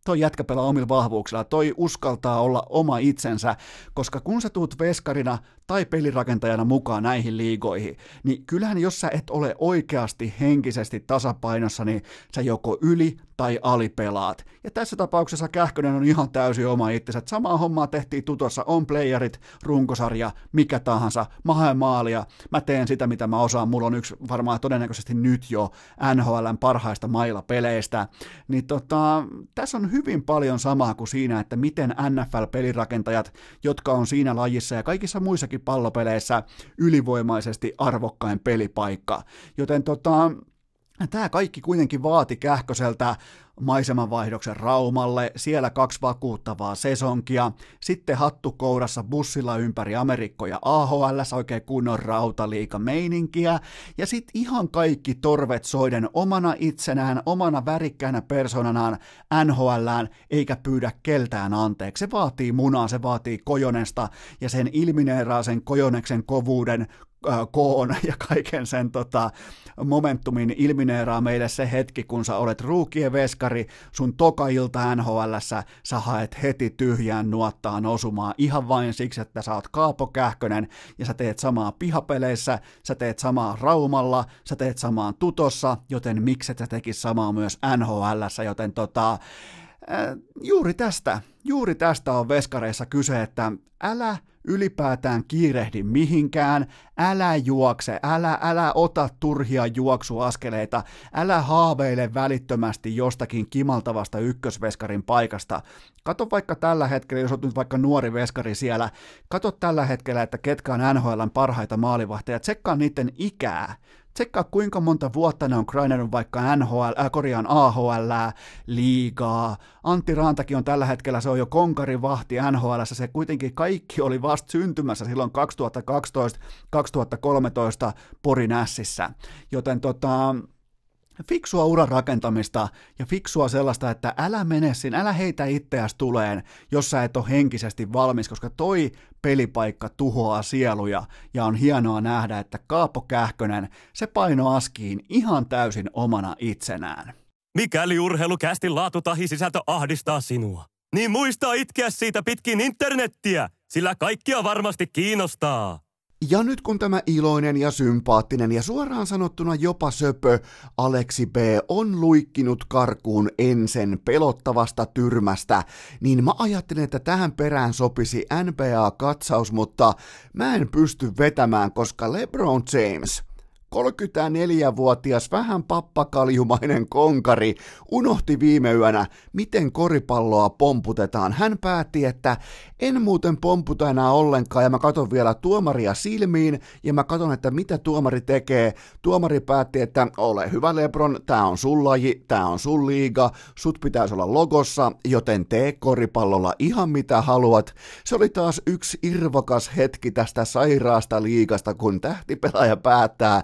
toi jätkä pelaa omilla vahvuuksilla, toi uskaltaa olla oma itsensä, koska kun sä tuut veskarina tai pelirakentajana mukaan näihin liigoihin, niin kyllähän jos sä et ole oikeasti henkisesti tasapainossa, niin sä joko yli tai alipelaat. Ja tässä tapauksessa Kähkönen on ihan täysin oma itsensä. Samaa hommaa tehtiin tutossa, on playerit, runkosarja, mikä tahansa. Mä maalia, mä teen sitä mitä mä osaan. Mulla on yksi varmaan todennäköisesti nyt jo NHLn parhaista mailla-peleistä. Niin tota, tässä on hyvin paljon samaa kuin siinä, että miten NFL-pelirakentajat, jotka on siinä lajissa ja kaikissa muissakin pallopeleissä ylivoimaisesti arvokkain pelipaikka. Joten tota, Tämä kaikki kuitenkin vaati Kähköseltä maisemanvaihdoksen Raumalle, siellä kaksi vakuuttavaa sesonkia, sitten hattukourassa bussilla ympäri Amerikkoja AHL, oikein kunnon rautaliika meininkiä, ja sitten ihan kaikki torvet soiden omana itsenään, omana värikkäänä persoonanaan NHLään, eikä pyydä keltään anteeksi. Se vaatii munaa, se vaatii kojonesta, ja sen ilmineeraa sen kojoneksen kovuuden, koon ja kaiken sen tota, momentumin ilmineeraa meille se hetki, kun sä olet ruukien veskari, sun toka ilta nhl sä haet heti tyhjään nuottaan osumaan ihan vain siksi, että sä oot Kaapo Kähkönen ja sä teet samaa pihapeleissä, sä teet samaa Raumalla, sä teet samaan Tutossa, joten mikset sä tekis samaa myös nhl joten tota, juuri tästä, juuri tästä on veskareissa kyse, että älä ylipäätään kiirehdi mihinkään, älä juokse, älä, älä ota turhia juoksuaskeleita, älä haaveile välittömästi jostakin kimaltavasta ykkösveskarin paikasta. Kato vaikka tällä hetkellä, jos olet nyt vaikka nuori veskari siellä, kato tällä hetkellä, että ketkä on NHLn parhaita maalivahteja, tsekkaa niiden ikää, Tsekkaa kuinka monta vuotta ne on grindannut vaikka NHL, äh, korjaan AHL, liigaa. Antti Rantakin on tällä hetkellä, se on jo konkarivahti NHL, se kuitenkin kaikki oli vasta syntymässä silloin 2012-2013 Porin Joten tota, fiksua uran rakentamista ja fiksua sellaista, että älä mene sinne, älä heitä itseäsi tuleen, jos sä et ole henkisesti valmis, koska toi pelipaikka tuhoaa sieluja ja on hienoa nähdä, että Kaapo Kähkönen, se paino askiin ihan täysin omana itsenään. Mikäli urheilukästi laatu tahi sisältö ahdistaa sinua, niin muista itkeä siitä pitkin internettiä, sillä kaikkia varmasti kiinnostaa. Ja nyt kun tämä iloinen ja sympaattinen ja suoraan sanottuna jopa söpö Aleksi B on luikkinut karkuun ensen pelottavasta tyrmästä, niin mä ajattelin, että tähän perään sopisi NBA-katsaus, mutta mä en pysty vetämään, koska LeBron James – 34-vuotias vähän pappakaljumainen konkari unohti viime yönä, miten koripalloa pomputetaan. Hän päätti, että en muuten pomputa enää ollenkaan ja mä katon vielä tuomaria silmiin ja mä katon, että mitä tuomari tekee. Tuomari päätti, että ole hyvä Lebron, tää on sun laji, tää on sun liiga, sut pitäisi olla logossa, joten tee koripallolla ihan mitä haluat. Se oli taas yksi irvokas hetki tästä sairaasta liigasta, kun tähtipelaaja päättää,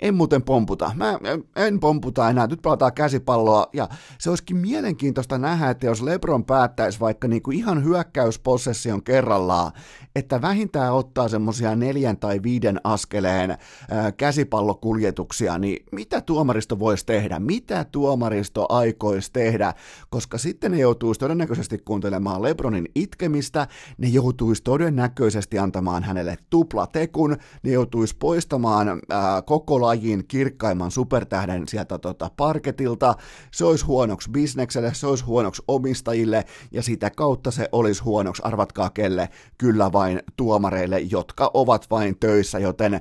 en muuten pomputa. Mä en pomputa enää. Nyt pelataan käsipalloa. Ja se olisikin mielenkiintoista nähdä, että jos LeBron päättäisi vaikka niinku ihan hyökkäyspossession kerrallaan, että vähintään ottaa semmosia neljän tai viiden askeleen käsipallokuljetuksia, niin mitä tuomaristo voisi tehdä? Mitä tuomaristo aikoisi tehdä? Koska sitten ne joutuisi todennäköisesti kuuntelemaan LeBronin itkemistä, ne joutuisi todennäköisesti antamaan hänelle tuplatekun, ne joutuisi poistamaan ää, koko lajin kirkkaimman supertähden sieltä tota parketilta, se olisi huonoksi bisnekselle, se olisi huonoksi omistajille, ja sitä kautta se olisi huonoksi, arvatkaa kelle, kyllä vain tuomareille, jotka ovat vain töissä, joten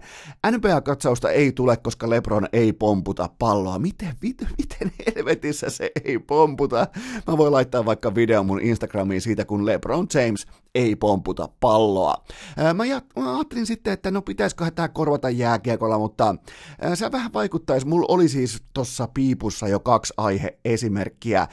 NBA-katsausta ei tule, koska LeBron ei pomputa palloa. Miten, miten, miten helvetissä se ei pomputa? Mä voin laittaa vaikka video mun Instagramiin siitä, kun LeBron James ei pomputa palloa. Mä ajattelin sitten, että no pitäisikö tämä korvata jääkiekolla, mutta se vähän vaikuttaisi. Mulla oli siis tuossa piipussa jo kaksi aihe-esimerkkiä.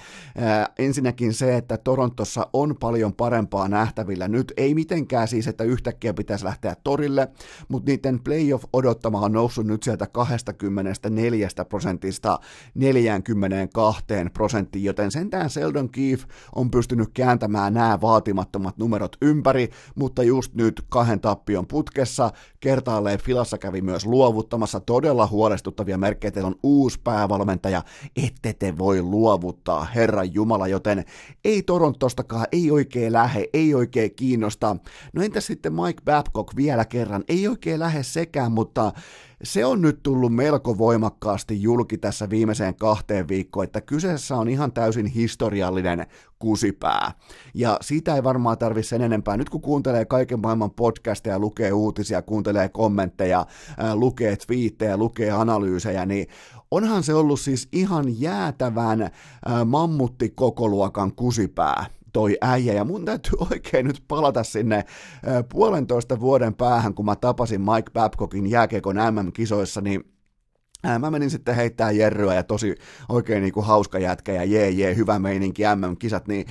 Ensinnäkin se, että Torontossa on paljon parempaa nähtävillä nyt. Ei mitenkään siis, että yhtäkkiä pitäisi lähteä torille, mutta niiden playoff-odottama on noussut nyt sieltä 24 prosentista 42 prosenttiin, joten sentään Seldon Keefe on pystynyt kääntämään nämä vaatimattomat numerot ympäri, mutta just nyt kahden tappion putkessa kertaalleen Filassa kävi myös luovuttamassa todella huolestuttavia merkkejä. Teillä on uusi päävalmentaja, ette te voi luovuttaa, Herran Jumala, joten ei Torontostakaan, ei oikein lähe, ei oikein kiinnosta. No entäs sitten Mike Babcock vielä kerran, ei oikein lähe sekään, mutta se on nyt tullut melko voimakkaasti julki tässä viimeiseen kahteen viikkoon, että kyseessä on ihan täysin historiallinen kusipää. Ja siitä ei varmaan tarvitse sen enempää. Nyt kun kuuntelee kaiken maailman podcasteja, lukee uutisia, kuuntelee kommentteja, lukee twiittejä, lukee analyysejä, niin onhan se ollut siis ihan jäätävän ää, mammutti-kokoluokan kusipää toi äijä, ja mun täytyy oikein nyt palata sinne puolentoista vuoden päähän, kun mä tapasin Mike Babcockin jääkiekon MM-kisoissa, niin Mä menin sitten heittää jerryä ja tosi oikein niin kuin hauska jätkä ja jee jee, hyvä meininki MM-kisat, niin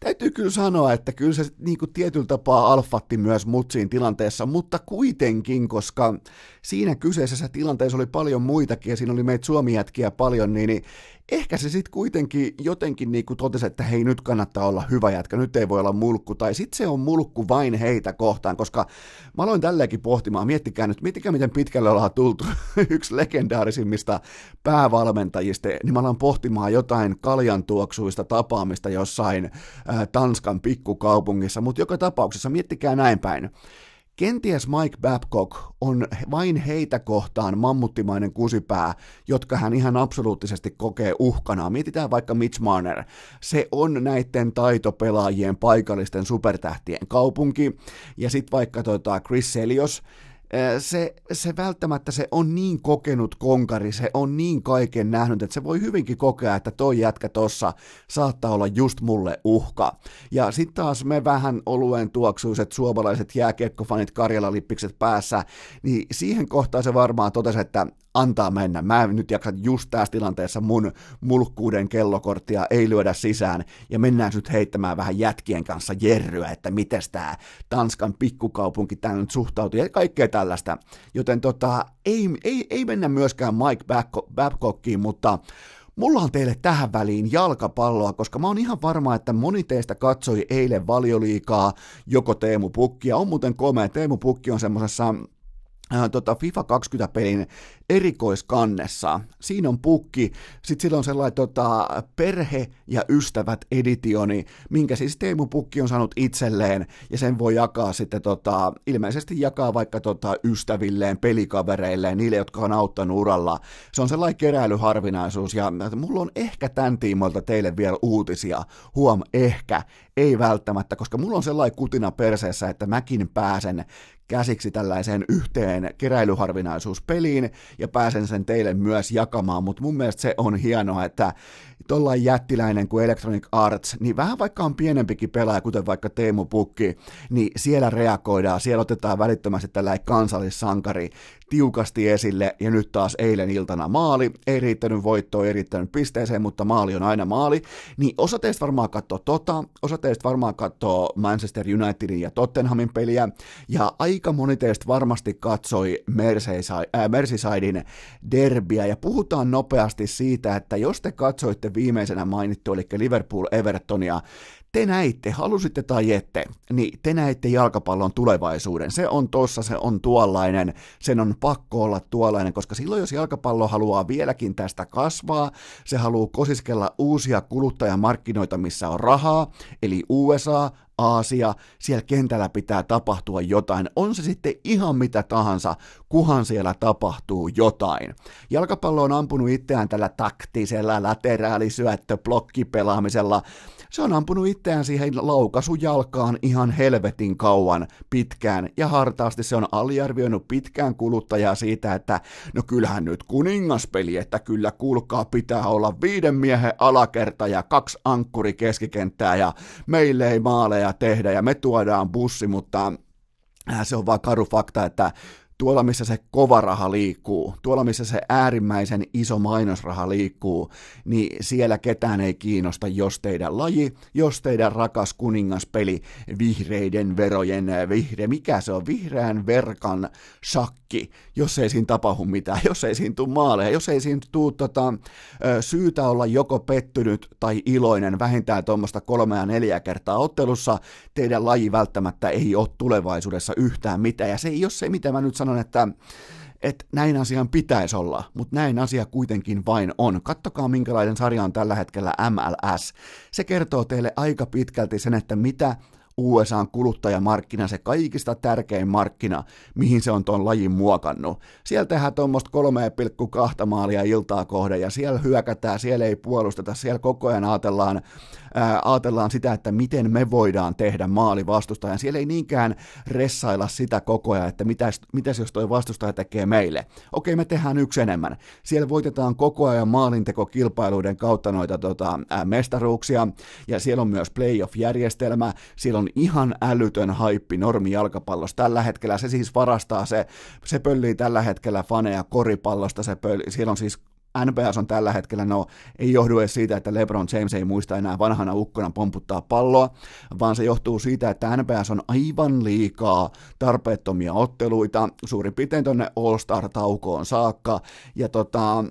täytyy kyllä sanoa, että kyllä se niin kuin tietyllä tapaa alfatti myös mutsiin tilanteessa, mutta kuitenkin, koska siinä kyseisessä tilanteessa oli paljon muitakin ja siinä oli meitä suomijätkiä paljon, niin, niin ehkä se sitten kuitenkin jotenkin niin kuin totesi, että hei nyt kannattaa olla hyvä jätkä, nyt ei voi olla mulkku, tai sitten se on mulkku vain heitä kohtaan, koska mä aloin tälleenkin pohtimaan, miettikää nyt, miettikää miten pitkälle ollaan tultu yksi legendaarisimmista päävalmentajista, niin mä aloin pohtimaan jotain kaljantuoksuista tapaamista jossain ää, Tanskan pikkukaupungissa, mutta joka tapauksessa miettikää näin päin. Kenties Mike Babcock on vain heitä kohtaan mammuttimainen kusipää, jotka hän ihan absoluuttisesti kokee uhkana. Mietitään vaikka Mitch Marner. Se on näiden taitopelaajien paikallisten supertähtien kaupunki. Ja sitten vaikka tota Chris Selios, se, se välttämättä se on niin kokenut konkari, se on niin kaiken nähnyt, että se voi hyvinkin kokea, että toi jätkä tossa saattaa olla just mulle uhka. Ja sitten taas me vähän oluen tuoksuiset suomalaiset jääkiekkofanit Karjala-lippikset päässä, niin siihen kohtaan se varmaan totesi, että antaa mennä. Mä nyt jaksa just tässä tilanteessa mun mulkkuuden kellokorttia ei lyödä sisään, ja mennään nyt heittämään vähän jätkien kanssa jerryä, että miten tämä Tanskan pikkukaupunki tänne nyt suhtautuu, ja kaikkea tällaista. Joten tota, ei, ei, ei mennä myöskään Mike Babcockiin, mutta Mulla on teille tähän väliin jalkapalloa, koska mä oon ihan varma, että moni teistä katsoi eilen valioliikaa joko Teemu Pukkia. On muuten komea. Teemu Pukki on semmoisessa äh, tota FIFA 20-pelin erikoiskannessa. Siinä on pukki, sitten sillä on sellainen tota, perhe- ja ystävät editioni, minkä siis Teemu Pukki on saanut itselleen, ja sen voi jakaa sitten tota, ilmeisesti jakaa vaikka tota, ystävilleen, pelikavereilleen, niille, jotka on auttanut uralla. Se on sellainen keräilyharvinaisuus, ja mulla on ehkä tämän tiimoilta teille vielä uutisia. Huom, ehkä, ei välttämättä, koska mulla on sellainen kutina perseessä, että mäkin pääsen käsiksi tällaiseen yhteen keräilyharvinaisuuspeliin, ja pääsen sen teille myös jakamaan, mutta mun mielestä se on hienoa, että tuollainen jättiläinen kuin Electronic Arts, niin vähän vaikka on pienempikin pelaaja, kuten vaikka Teemu Pukki, niin siellä reagoidaan, siellä otetaan välittömästi tällainen kansallissankari tiukasti esille, ja nyt taas eilen iltana maali, ei riittänyt voittoa, ei riittänyt pisteeseen, mutta maali on aina maali, niin osa teistä varmaan katsoo tota, osa teistä varmaan katsoo Manchester Unitedin ja Tottenhamin peliä, ja aika moni teistä varmasti katsoi Merseysidein derbiä, ja puhutaan nopeasti siitä, että jos te katsoitte viimeisenä mainittu, eli Liverpool-Evertonia, te näitte, halusitte tai ette, niin te näitte jalkapallon tulevaisuuden. Se on tossa, se on tuollainen, sen on pakko olla tuollainen, koska silloin jos jalkapallo haluaa vieläkin tästä kasvaa, se haluaa kosiskella uusia kuluttajamarkkinoita, missä on rahaa, eli USA, Aasia, siellä kentällä pitää tapahtua jotain. On se sitten ihan mitä tahansa, kuhan siellä tapahtuu jotain. Jalkapallo on ampunut itseään tällä taktisella lateraalisyöttö blokkipelaamisella, se on ampunut itseään siihen laukaisujalkaan ihan helvetin kauan pitkään, ja hartaasti se on aliarvioinut pitkään kuluttajaa siitä, että no kyllähän nyt kuningaspeli, että kyllä kuulkaa pitää olla viiden miehen alakerta ja kaksi ankkuri keskikenttää, ja meille ei maaleja tehdä, ja me tuodaan bussi, mutta äh, se on vaan karu fakta, että tuolla missä se kova raha liikkuu, tuolla missä se äärimmäisen iso mainosraha liikkuu, niin siellä ketään ei kiinnosta, jos teidän laji, jos teidän rakas kuningaspeli, vihreiden verojen, vihre, mikä se on, vihreän verkan shakki, jos ei siinä tapahdu mitään, jos ei siinä tule maaleja, jos ei siinä tule tota, syytä olla joko pettynyt tai iloinen vähintään tuommoista kolmea neljä kertaa ottelussa, teidän laji välttämättä ei ole tulevaisuudessa yhtään mitään, ja se ei ole se, mitä mä nyt sanon, sanon, että että näin asian pitäisi olla, mutta näin asia kuitenkin vain on. Kattokaa minkälainen sarja on tällä hetkellä MLS. Se kertoo teille aika pitkälti sen, että mitä USAn kuluttajamarkkina, se kaikista tärkein markkina, mihin se on tuon lajin muokannut. Siellä tehdään tuommoista 3,2 maalia iltaa kohden ja siellä hyökätään, siellä ei puolusteta, siellä koko ajan ajatellaan ää, ajatellaan sitä, että miten me voidaan tehdä maali vastustajan. Siellä ei niinkään ressailla sitä koko ajan, että mitäs, mitäs jos toi vastustaja tekee meille. Okei, me tehdään yksi enemmän. Siellä voitetaan koko ajan maalintekokilpailuiden kautta noita tota, ää, mestaruuksia, ja siellä on myös playoff-järjestelmä, siellä on ihan älytön haippi normi jalkapallossa. Tällä hetkellä se siis varastaa, se, se pöllii tällä hetkellä faneja koripallosta, se pöllii, siellä on siis NBS on tällä hetkellä, no ei johdu edes siitä, että LeBron James ei muista enää vanhana ukkona pomputtaa palloa, vaan se johtuu siitä, että NBS on aivan liikaa tarpeettomia otteluita, suurin piirtein tuonne All-Star-taukoon saakka, ja tota,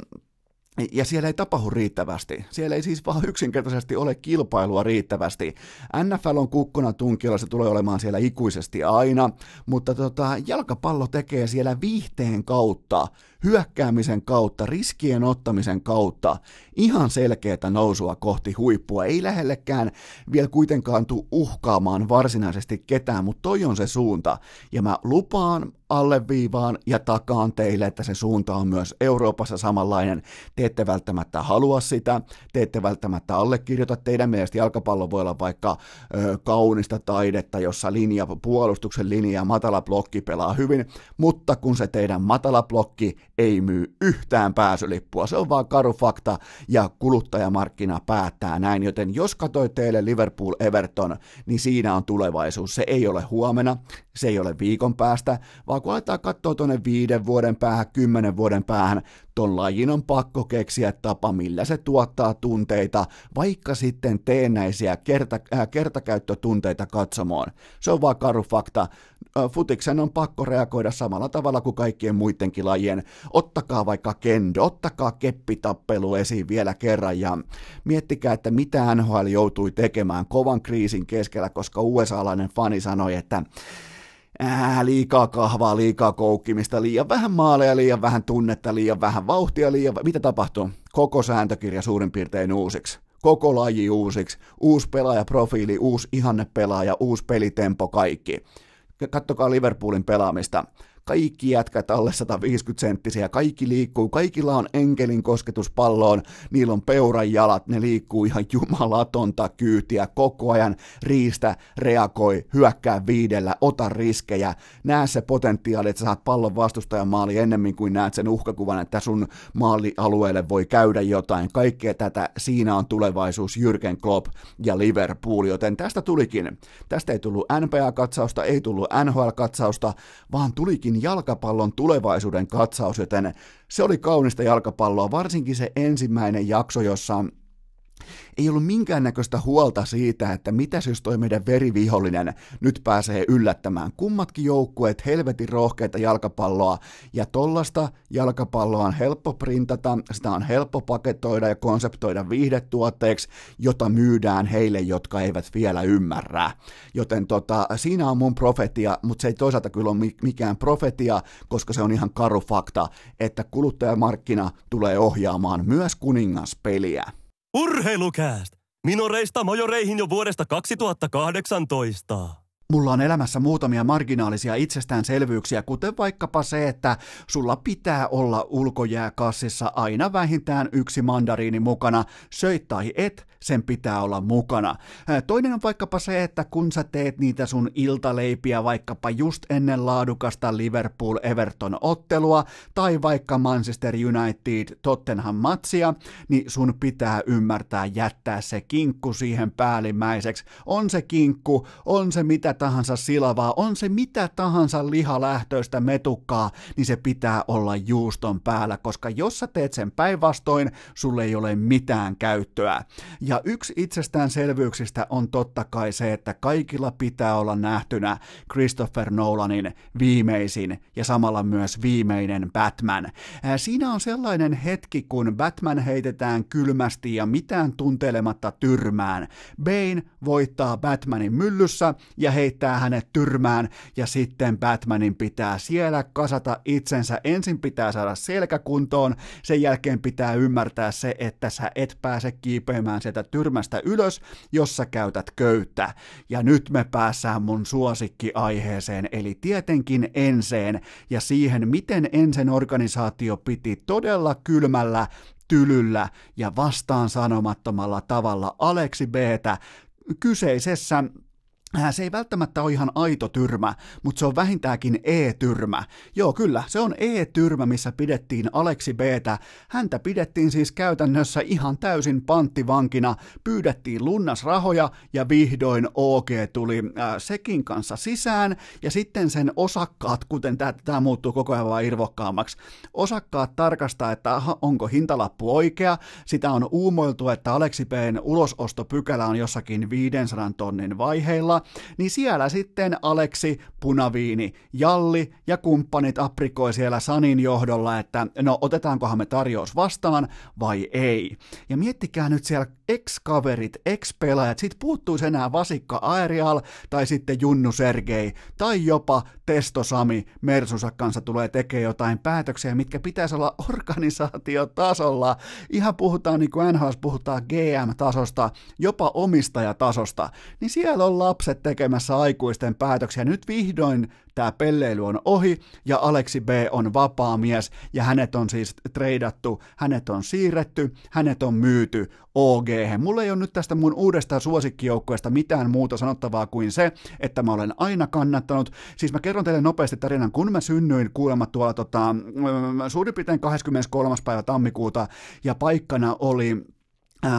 ja siellä ei tapahdu riittävästi. Siellä ei siis vaan yksinkertaisesti ole kilpailua riittävästi. NFL on kukkona tunkilla, se tulee olemaan siellä ikuisesti aina, mutta tota, jalkapallo tekee siellä viihteen kautta hyökkäämisen kautta, riskien ottamisen kautta ihan selkeätä nousua kohti huippua. Ei lähellekään vielä kuitenkaan tule uhkaamaan varsinaisesti ketään, mutta toi on se suunta. Ja mä lupaan, alleviivaan ja takaan teille, että se suunta on myös Euroopassa samanlainen. Te ette välttämättä halua sitä, te ette välttämättä allekirjoita. Teidän mielestä jalkapallo voi olla vaikka ö, kaunista taidetta, jossa linja, puolustuksen linja ja matala blokki pelaa hyvin, mutta kun se teidän matala blokki ei myy yhtään pääsylippua. Se on vaan karu fakta ja kuluttajamarkkina päättää näin, joten jos katsoit teille Liverpool Everton, niin siinä on tulevaisuus. Se ei ole huomenna, se ei ole viikon päästä, vaan kun aletaan katsoa tuonne viiden vuoden päähän, kymmenen vuoden päähän, ton lajin on pakko keksiä tapa, millä se tuottaa tunteita, vaikka sitten teennäisiä kerta, äh, kertakäyttötunteita katsomoon. Se on vaan karu fakta. Futiksen on pakko reagoida samalla tavalla kuin kaikkien muidenkin lajien. Ottakaa vaikka kendo, ottakaa keppitappelu esiin vielä kerran ja miettikää, että mitä NHL joutui tekemään kovan kriisin keskellä, koska USA-lainen fani sanoi, että Äh, liikaa kahvaa, liikaa koukkimista, liian vähän maaleja, liian vähän tunnetta, liian vähän vauhtia, liian... Mitä tapahtuu? Koko sääntökirja suurin piirtein uusiksi. Koko laji uusiksi. Uusi pelaajaprofiili, uusi ihannepelaaja, uusi pelitempo, kaikki. Kattokaa Liverpoolin pelaamista kaikki jätkät alle 150 senttisiä, kaikki liikkuu, kaikilla on enkelin kosketus palloon, niillä on peuran jalat, ne liikkuu ihan jumalatonta kyytiä koko ajan, riistä, reagoi, hyökkää viidellä, ota riskejä, näe se potentiaali, että sä saat pallon vastustajan maali ennemmin kuin näet sen uhkakuvan, että sun maalialueelle voi käydä jotain, kaikkea tätä, siinä on tulevaisuus Jürgen Klopp ja Liverpool, joten tästä tulikin, tästä ei tullut NPA-katsausta, ei tullut NHL-katsausta, vaan tulikin jalkapallon tulevaisuuden katsaus, joten se oli kaunista jalkapalloa, varsinkin se ensimmäinen jakso, jossa ei ollut minkäännäköistä huolta siitä, että mitä jos toi meidän verivihollinen nyt pääsee yllättämään. Kummatkin joukkueet helvetin rohkeita jalkapalloa, ja tollasta jalkapalloa on helppo printata, sitä on helppo paketoida ja konseptoida viihdetuotteeksi, jota myydään heille, jotka eivät vielä ymmärrä. Joten tota, siinä on mun profetia, mutta se ei toisaalta kyllä ole mikään profetia, koska se on ihan karu fakta, että kuluttajamarkkina tulee ohjaamaan myös kuningaspeliä. Urheilukääst! Minoreista majoreihin jo vuodesta 2018. Mulla on elämässä muutamia marginaalisia itsestäänselvyyksiä, kuten vaikkapa se, että sulla pitää olla ulkojääkassissa aina vähintään yksi mandariini mukana, söit tai et, sen pitää olla mukana. Toinen on vaikkapa se, että kun sä teet niitä sun iltaleipiä vaikkapa just ennen laadukasta Liverpool-Everton-ottelua tai vaikka Manchester United-Tottenham-matsia, niin sun pitää ymmärtää jättää se kinkku siihen päällimmäiseksi. On se kinkku, on se mitä tahansa silavaa, on se mitä tahansa lihalähtöistä metukkaa, niin se pitää olla juuston päällä, koska jos sä teet sen päinvastoin, sulle ei ole mitään käyttöä. Ja yksi itsestäänselvyyksistä on totta kai se, että kaikilla pitää olla nähtynä Christopher Nolanin viimeisin ja samalla myös viimeinen Batman. Siinä on sellainen hetki, kun Batman heitetään kylmästi ja mitään tuntelematta tyrmään. Bane voittaa Batmanin myllyssä ja heittää hänet tyrmään ja sitten Batmanin pitää siellä kasata itsensä. Ensin pitää saada selkäkuntoon, sen jälkeen pitää ymmärtää se, että sä et pääse kiipeämään sieltä tyrmästä ylös, jos sä käytät köyttä. Ja nyt me päässään mun suosikkiaiheeseen, eli tietenkin enseen ja siihen, miten ensen organisaatio piti todella kylmällä tylyllä ja vastaan sanomattomalla tavalla Aleksi Btä kyseisessä se ei välttämättä ole ihan aito tyrmä, mutta se on vähintäänkin E-tyrmä. Joo, kyllä, se on E-tyrmä, missä pidettiin Aleksi Btä. Häntä pidettiin siis käytännössä ihan täysin panttivankina, pyydettiin lunnasrahoja ja vihdoin OG tuli äh, sekin kanssa sisään ja sitten sen osakkaat, kuten tämä muuttuu koko ajan vaan irvokkaammaksi, osakkaat tarkastaa, että aha, onko hintalappu oikea, sitä on uumoiltu, että Aleksi Bn ulosostopykälä on jossakin 500 tonnin vaiheilla, niin siellä sitten Aleksi, Punaviini, Jalli ja kumppanit aprikoi siellä Sanin johdolla, että no otetaankohan me tarjous vastaan vai ei. Ja miettikää nyt siellä ex-kaverit, ex-pelaajat, sit puuttuisi enää Vasikka Aerial tai sitten Junnu Sergei tai jopa Testo Sami Mersusa kanssa tulee tekemään jotain päätöksiä, mitkä pitäisi olla organisaatiotasolla. Ihan puhutaan niin kuin NHS puhutaan GM-tasosta, jopa omistajatasosta, niin siellä on lapset tekemässä aikuisten päätöksiä. Nyt vihdoin tämä pelleily on ohi ja Aleksi B on vapaa mies ja hänet on siis treidattu, hänet on siirretty, hänet on myyty OG. Mulla ei ole nyt tästä mun uudesta suosikkijoukkueesta mitään muuta sanottavaa kuin se, että mä olen aina kannattanut. Siis mä kerron teille nopeasti tarinan, kun mä synnyin kuulemma tuolla tota, mm, suurin piirtein 23. päivä tammikuuta ja paikkana oli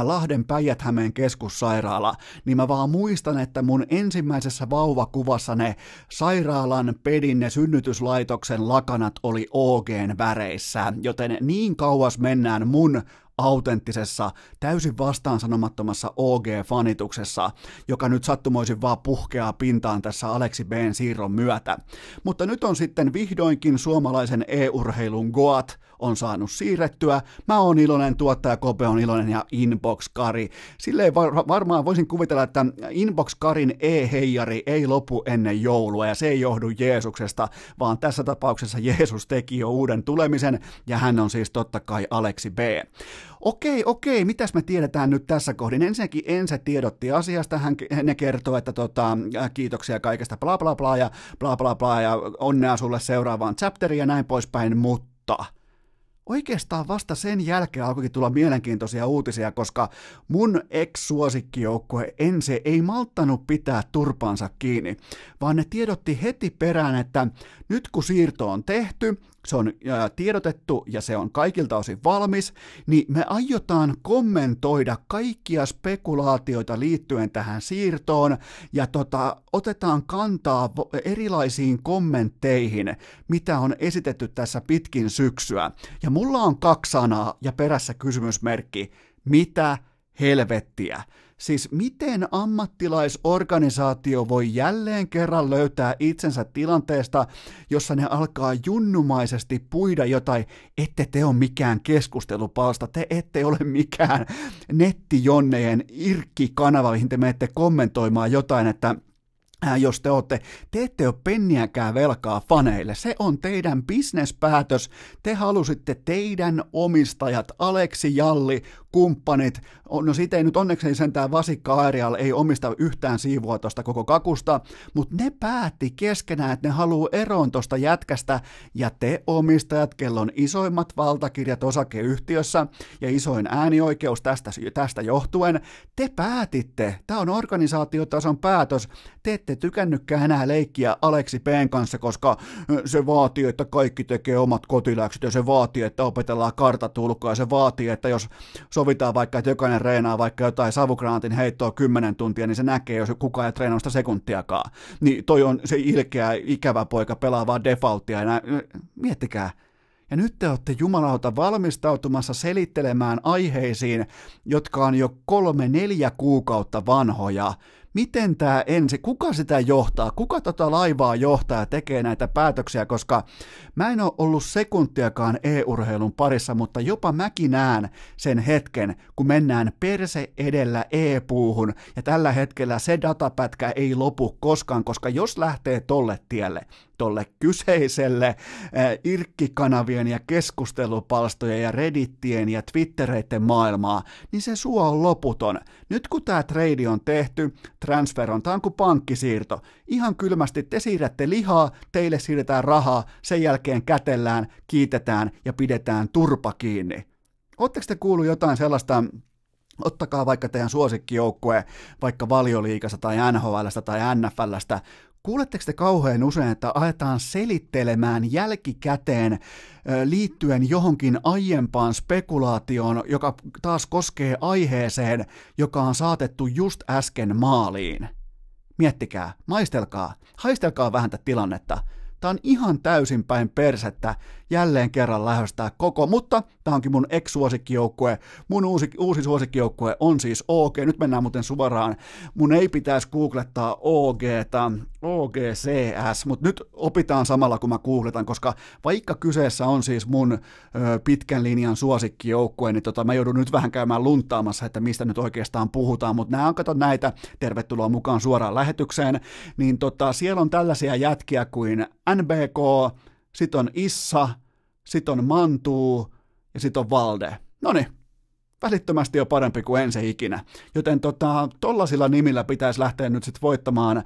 Lahden Päijät-Hämeen keskussairaala, niin mä vaan muistan, että mun ensimmäisessä vauvakuvassa ne sairaalan pedin ne synnytyslaitoksen lakanat oli OGn väreissä, joten niin kauas mennään mun autenttisessa, täysin vastaan sanomattomassa OG-fanituksessa, joka nyt sattumoisin vaan puhkeaa pintaan tässä Aleksi B. siirron myötä. Mutta nyt on sitten vihdoinkin suomalaisen e-urheilun Goat on saanut siirrettyä. Mä oon iloinen, tuottaja Kope on iloinen ja Inbox Kari. Silleen var- varmaan voisin kuvitella, että Inbox Karin e-heijari ei lopu ennen joulua ja se ei johdu Jeesuksesta, vaan tässä tapauksessa Jeesus teki jo uuden tulemisen ja hän on siis totta kai Aleksi B. Okei, okei, mitäs me tiedetään nyt tässä kohdin? Ensinnäkin Ense tiedotti asiasta, hän, ne kertoo, että tota, kiitoksia kaikesta bla bla bla ja bla bla bla ja onnea sulle seuraavaan chapteriin ja näin poispäin, mutta oikeastaan vasta sen jälkeen alkoikin tulla mielenkiintoisia uutisia, koska mun ex-suosikkijoukkue Ense ei malttanut pitää turpaansa kiinni, vaan ne tiedotti heti perään, että nyt kun siirto on tehty, se on tiedotettu ja se on kaikilta osin valmis, niin me aiotaan kommentoida kaikkia spekulaatioita liittyen tähän siirtoon ja tota, otetaan kantaa erilaisiin kommentteihin, mitä on esitetty tässä pitkin syksyä. Ja mulla on kaksi sanaa ja perässä kysymysmerkki. Mitä helvettiä? Siis miten ammattilaisorganisaatio voi jälleen kerran löytää itsensä tilanteesta, jossa ne alkaa junnumaisesti puida jotain, ette te ole mikään keskustelupalsta, te ette ole mikään nettijonnejen irkkikanava, mihin te menette kommentoimaan jotain, että jos te olette, te ette ole penniäkään velkaa faneille. Se on teidän bisnespäätös. Te halusitte teidän omistajat, Aleksi Jalli, kumppanit, no siitä ei nyt onneksi sentään Vasikka Aerial ei omista yhtään siivua tuosta koko kakusta, mutta ne päätti keskenään, että ne haluaa eroon tuosta jätkästä, ja te omistajat, kello on isoimmat valtakirjat osakeyhtiössä ja isoin äänioikeus tästä, tästä johtuen, te päätitte, tämä on organisaatiotason päätös, te ette tykännytkään enää leikkiä Aleksi P. kanssa, koska se vaatii, että kaikki tekee omat kotiläksyt ja se vaatii, että opetellaan kartatulkoa ja se vaatii, että jos sovitaan vaikka, että jokainen reenaa vaikka jotain savukranaatin heittoa kymmenen tuntia, niin se näkee, jos kukaan ei treenaa sitä sekuntiakaan. Niin toi on se ilkeä, ikävä poika pelaa vaan defaulttia. Ja miettikää, ja nyt te olette jumalauta valmistautumassa selittelemään aiheisiin, jotka on jo kolme, neljä kuukautta vanhoja miten tämä ensi, kuka sitä johtaa, kuka tota laivaa johtaa ja tekee näitä päätöksiä, koska mä en ole ollut sekuntiakaan e-urheilun parissa, mutta jopa mäkin näen sen hetken, kun mennään perse edellä e-puuhun, ja tällä hetkellä se datapätkä ei lopu koskaan, koska jos lähtee tolle tielle, tolle kyseiselle äh, irkkikanavien ja keskustelupalstojen ja reddittien ja twittereiden maailmaa, niin se suo on loputon. Nyt kun tämä trade on tehty, transfer on, tämä on kuin pankkisiirto. Ihan kylmästi te siirrätte lihaa, teille siirretään rahaa, sen jälkeen kätellään, kiitetään ja pidetään turpa kiinni. Oletteko te kuullut jotain sellaista Ottakaa vaikka teidän suosikkijoukkue, vaikka valioliikasta tai NHLstä tai NFLstä, Kuuletteko te kauhean usein, että aletaan selittelemään jälkikäteen liittyen johonkin aiempaan spekulaatioon, joka taas koskee aiheeseen, joka on saatettu just äsken maaliin? Miettikää, maistelkaa, haistelkaa vähän tätä tilannetta. Tämä on ihan täysin päin persettä jälleen kerran lähestää koko, mutta tämä onkin mun ex-suosikkijoukkue. Mun uusi, uusi suosikkijoukkue on siis OG. Nyt mennään muuten suoraan. Mun ei pitäisi googlettaa OG, OGCS, mutta nyt opitaan samalla kun mä googletan, koska vaikka kyseessä on siis mun ö, pitkän linjan suosikkijoukkue, niin tota, mä joudun nyt vähän käymään luntaamassa, että mistä nyt oikeastaan puhutaan, mutta nämä on, kato näitä, tervetuloa mukaan suoraan lähetykseen, niin tota, siellä on tällaisia jätkiä kuin NBK, sit on Issa, sit on Mantuu ja sit on Valde. Noni, välittömästi jo parempi kuin ensi ikinä. Joten tota, tollasilla nimillä pitäisi lähteä nyt sitten voittamaan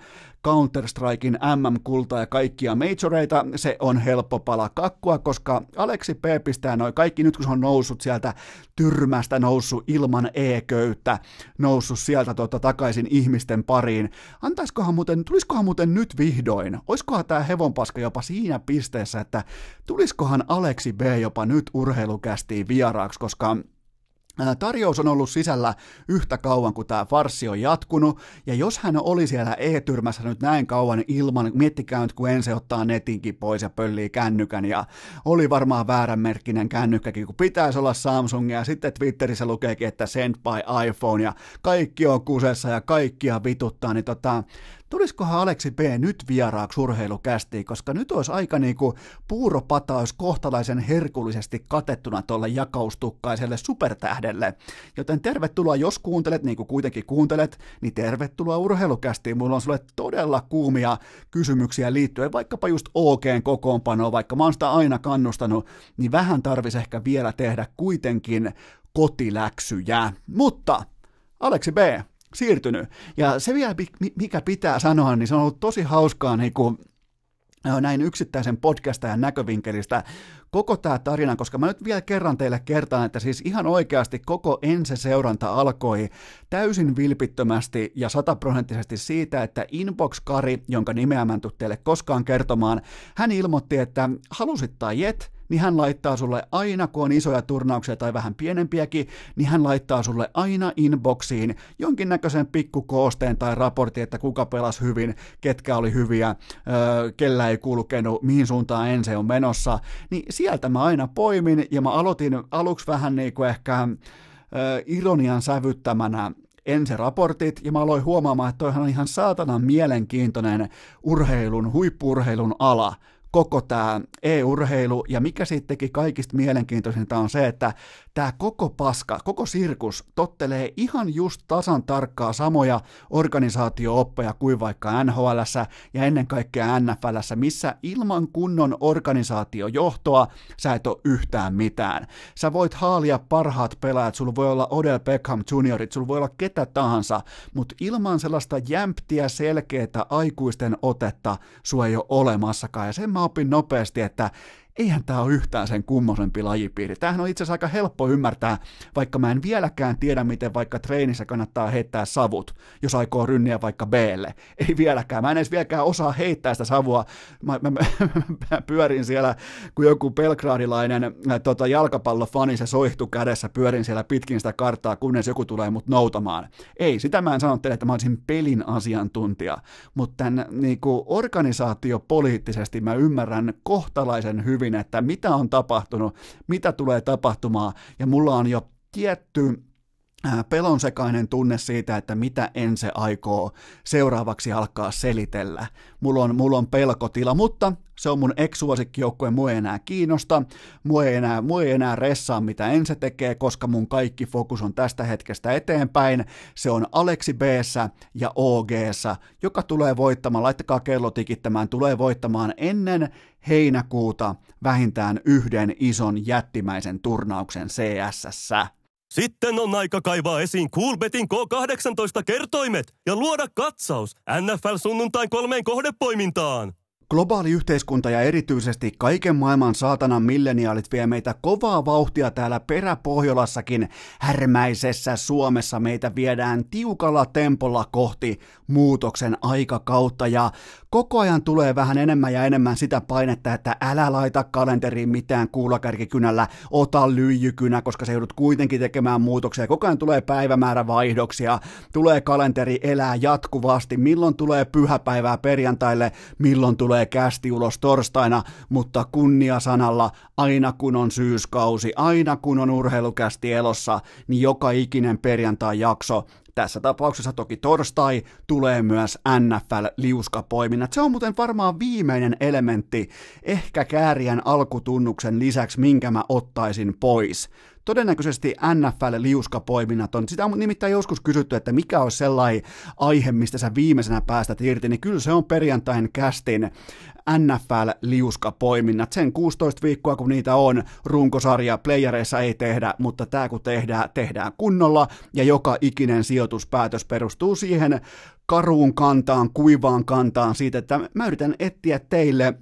Counter-Strikein MM-kultaa ja kaikkia majoreita. Se on helppo pala kakkua, koska Aleksi P. pistää noin kaikki nyt kun se on noussut sieltä tyrmästä, noussut ilman e-köyttä, noussut sieltä tota, takaisin ihmisten pariin. Antaiskohan muuten, tuliskohan muuten nyt vihdoin, oiskohan tämä hevonpaska jopa siinä pisteessä, että tuliskohan Aleksi B. jopa nyt urheilukästiin vieraaksi, koska Tarjous on ollut sisällä yhtä kauan kuin tämä farsi on jatkunut, ja jos hän oli siellä e-tyrmässä nyt näin kauan ilman, miettikää nyt kun ensin ottaa netinkin pois ja pöllii kännykän, ja oli varmaan vääränmerkkinen kännykkäkin, kun pitäisi olla Samsung, ja sitten Twitterissä lukeekin, että sent by iPhone, ja kaikki on kusessa ja kaikkia vituttaa, niin tota, tulisikohan Aleksi B. nyt vieraaksi urheilukästiin, koska nyt olisi aika niinku puuropata olisi kohtalaisen herkullisesti katettuna tuolle jakaustukkaiselle supertähdelle. Joten tervetuloa, jos kuuntelet, niin kuin kuitenkin kuuntelet, niin tervetuloa urheilukästiin. Mulla on sulle todella kuumia kysymyksiä liittyen vaikkapa just OGn kokoonpanoon, vaikka mä oon sitä aina kannustanut, niin vähän tarvisi ehkä vielä tehdä kuitenkin kotiläksyjä. Mutta Aleksi B, siirtynyt. Ja se vielä, mikä pitää sanoa, niin se on ollut tosi hauskaa niin kuin, näin yksittäisen podcastajan näkövinkkelistä koko tämä tarina, koska mä nyt vielä kerran teille kertaan, että siis ihan oikeasti koko ense-seuranta alkoi täysin vilpittömästi ja sataprosenttisesti siitä, että Inbox-Kari, jonka nimeä mä en teille koskaan kertomaan, hän ilmoitti, että halusit tai jet, niin hän laittaa sulle aina, kun on isoja turnauksia tai vähän pienempiäkin, niin hän laittaa sulle aina inboxiin jonkinnäköisen pikkukoosteen tai raportin, että kuka pelasi hyvin, ketkä oli hyviä, öö, kellä ei kulkenut, mihin suuntaan ensin on menossa, niin sieltä mä aina poimin ja mä aloitin aluksi vähän niin kuin ehkä öö, ironian sävyttämänä raportit, ja mä aloin huomaamaan, että toihan on ihan saatanan mielenkiintoinen urheilun, huippurheilun ala, koko tämä e-urheilu, ja mikä siitä teki kaikista mielenkiintoisinta on se, että tämä koko paska, koko sirkus tottelee ihan just tasan tarkkaa samoja organisaatio-oppeja kuin vaikka nhl ja ennen kaikkea NFL, missä ilman kunnon organisaatiojohtoa sä et ole yhtään mitään. Sä voit haalia parhaat pelaajat, sulla voi olla Odell Beckham juniorit, sulla voi olla ketä tahansa, mutta ilman sellaista jämptiä, selkeää aikuisten otetta sua ei ole olemassakaan, ja sen mä opin nopeasti, että eihän tämä ole yhtään sen kummosempi lajipiiri. Tämähän on itse asiassa aika helppo ymmärtää, vaikka mä en vieläkään tiedä, miten vaikka treenissä kannattaa heittää savut, jos aikoo rynniä vaikka Blle. Ei vieläkään. Mä en edes vieläkään osaa heittää sitä savua. Mä, mä, mä, mä pyörin siellä, kun joku pelgradilainen äh, tota, jalkapallofani, se soihtu kädessä, pyörin siellä pitkin sitä karttaa, kunnes joku tulee mut noutamaan. Ei, sitä mä en sano teille, että mä olisin pelin asiantuntija, mutta tämän niin organisaatio poliittisesti mä ymmärrän kohtalaisen hyvin, hyvin, että mitä on tapahtunut, mitä tulee tapahtumaan, ja mulla on jo tietty pelonsekainen tunne siitä, että mitä en se aikoo seuraavaksi alkaa selitellä. Mulla on, mulla on pelkotila, mutta se on mun ex-suosikkijoukkue, mua ei enää kiinnosta, mua ei enää, mua ei enää ressaa mitä en se tekee, koska mun kaikki fokus on tästä hetkestä eteenpäin. Se on Aleksi b ja og joka tulee voittamaan, laittakaa kello tikittämään, tulee voittamaan ennen heinäkuuta vähintään yhden ison jättimäisen turnauksen CSS. Sitten on aika kaivaa esiin Coolbetin K18-kertoimet ja luoda katsaus NFL sunnuntain kolmeen kohdepoimintaan. Globaali yhteiskunta ja erityisesti kaiken maailman saatanan milleniaalit vie meitä kovaa vauhtia täällä peräpohjolassakin. Härmäisessä Suomessa meitä viedään tiukalla tempolla kohti muutoksen aikakautta ja koko ajan tulee vähän enemmän ja enemmän sitä painetta, että älä laita kalenteriin mitään kuulakärkikynällä, ota lyijykynä, koska se joudut kuitenkin tekemään muutoksia. Koko ajan tulee päivämäärävaihdoksia, tulee kalenteri elää jatkuvasti, milloin tulee pyhäpäivää perjantaille, milloin tulee kästi ulos torstaina, mutta kunnia sanalla, aina kun on syyskausi, aina kun on urheilukästi elossa, niin joka ikinen perjantai-jakso tässä tapauksessa toki torstai tulee myös NFL-liuskapoiminnat. Se on muuten varmaan viimeinen elementti, ehkä kääriän alkutunnuksen lisäksi, minkä mä ottaisin pois todennäköisesti NFL-liuskapoiminnat on. Sitä on nimittäin joskus kysytty, että mikä on sellainen aihe, mistä sä viimeisenä päästät irti, niin kyllä se on perjantain kästin NFL-liuskapoiminnat. Sen 16 viikkoa, kun niitä on, runkosarja playereissa ei tehdä, mutta tämä kun tehdään, tehdään kunnolla, ja joka ikinen sijoituspäätös perustuu siihen karuun kantaan, kuivaan kantaan siitä, että mä yritän etsiä teille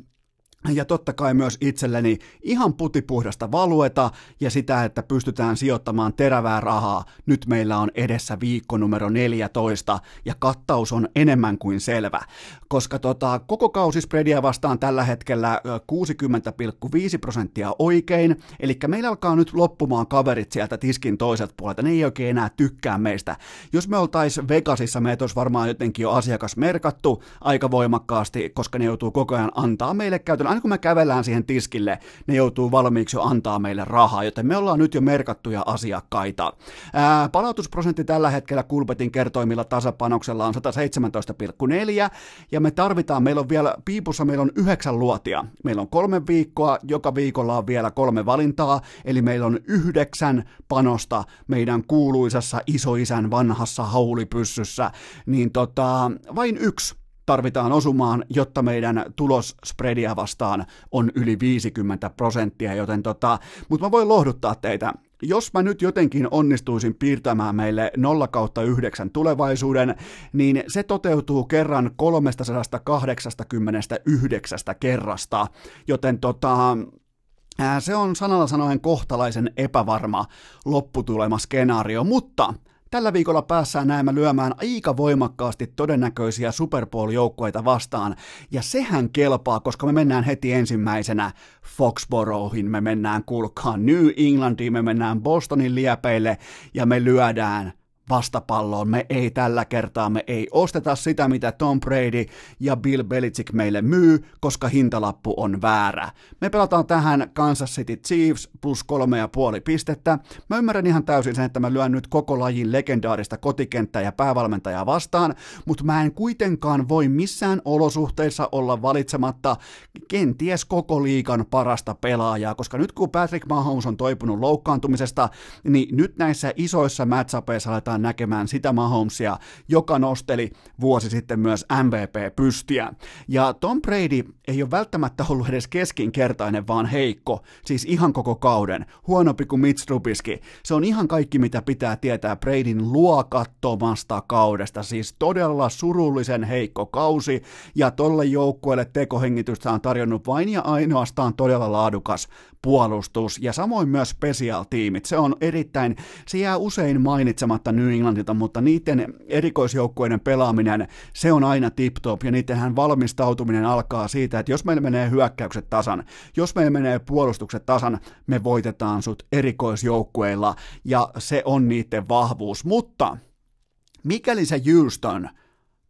ja totta kai myös itselleni ihan putipuhdasta valueta ja sitä, että pystytään sijoittamaan terävää rahaa. Nyt meillä on edessä viikko numero 14 ja kattaus on enemmän kuin selvä, koska tota, koko kausispredia vastaan tällä hetkellä 60,5 prosenttia oikein, eli meillä alkaa nyt loppumaan kaverit sieltä tiskin toiselta puolelta, ne ei oikein enää tykkää meistä. Jos me oltais Vegasissa, me olisi varmaan jotenkin jo asiakas merkattu aika voimakkaasti, koska ne joutuu koko ajan antaa meille käytön aina kun me kävellään siihen tiskille, ne joutuu valmiiksi jo antaa meille rahaa, joten me ollaan nyt jo merkattuja asiakkaita. Ää, palautusprosentti tällä hetkellä Kulpetin kertoimilla tasapanoksella on 117,4, ja me tarvitaan, meillä on vielä, piipussa meillä on yhdeksän luotia. Meillä on kolme viikkoa, joka viikolla on vielä kolme valintaa, eli meillä on yhdeksän panosta meidän kuuluisassa isoisän vanhassa haulipyssyssä, niin tota, vain yksi tarvitaan osumaan, jotta meidän tulos spreadia vastaan on yli 50 prosenttia, joten tota, mutta mä voin lohduttaa teitä, jos mä nyt jotenkin onnistuisin piirtämään meille 0 kautta 9 tulevaisuuden, niin se toteutuu kerran 389 kerrasta, joten tota, se on sanalla sanoen kohtalaisen epävarma lopputulema skenaario, mutta Tällä viikolla päässään näemme lyömään aika voimakkaasti todennäköisiä Super Bowl-joukkueita vastaan, ja sehän kelpaa, koska me mennään heti ensimmäisenä Foxboroughin, me mennään kulkaan New Englandiin, me mennään Bostonin liepeille, ja me lyödään vastapalloon. Me ei tällä kertaa, me ei osteta sitä, mitä Tom Brady ja Bill Belichick meille myy, koska hintalappu on väärä. Me pelataan tähän Kansas City Chiefs plus kolme ja puoli pistettä. Mä ymmärrän ihan täysin sen, että mä lyön nyt koko lajin legendaarista kotikenttää ja päävalmentajaa vastaan, mutta mä en kuitenkaan voi missään olosuhteissa olla valitsematta kenties koko liikan parasta pelaajaa, koska nyt kun Patrick Mahomes on toipunut loukkaantumisesta, niin nyt näissä isoissa matchupeissa tullaan näkemään sitä Mahomesia, joka nosteli vuosi sitten myös MVP-pystiä. Ja Tom Brady ei ole välttämättä ollut edes keskinkertainen, vaan heikko, siis ihan koko kauden, huonompi kuin Mitch Trubisky. Se on ihan kaikki, mitä pitää tietää Bradyn luokattomasta kaudesta, siis todella surullisen heikko kausi, ja tolle joukkueelle tekohengitystä on tarjonnut vain ja ainoastaan todella laadukas puolustus, ja samoin myös special-tiimit. Se on erittäin, se jää usein mainitsematta New Englandilta, mutta niiden erikoisjoukkueiden pelaaminen, se on aina tip-top, ja niidenhän valmistautuminen alkaa siitä, että jos meillä menee hyökkäykset tasan, jos meillä menee puolustukset tasan, me voitetaan sut erikoisjoukkueilla, ja se on niiden vahvuus. Mutta mikäli se Houston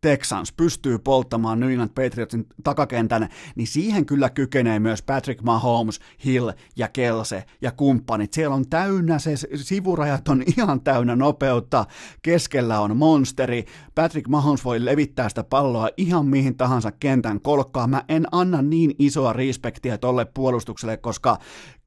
Texans pystyy polttamaan New England Patriotsin takakentän, niin siihen kyllä kykenee myös Patrick Mahomes, Hill ja Kelse ja kumppanit. Siellä on täynnä, se sivurajat on ihan täynnä nopeutta, keskellä on monsteri, Patrick Mahomes voi levittää sitä palloa ihan mihin tahansa kentän kolkkaan. Mä en anna niin isoa respektiä tolle puolustukselle, koska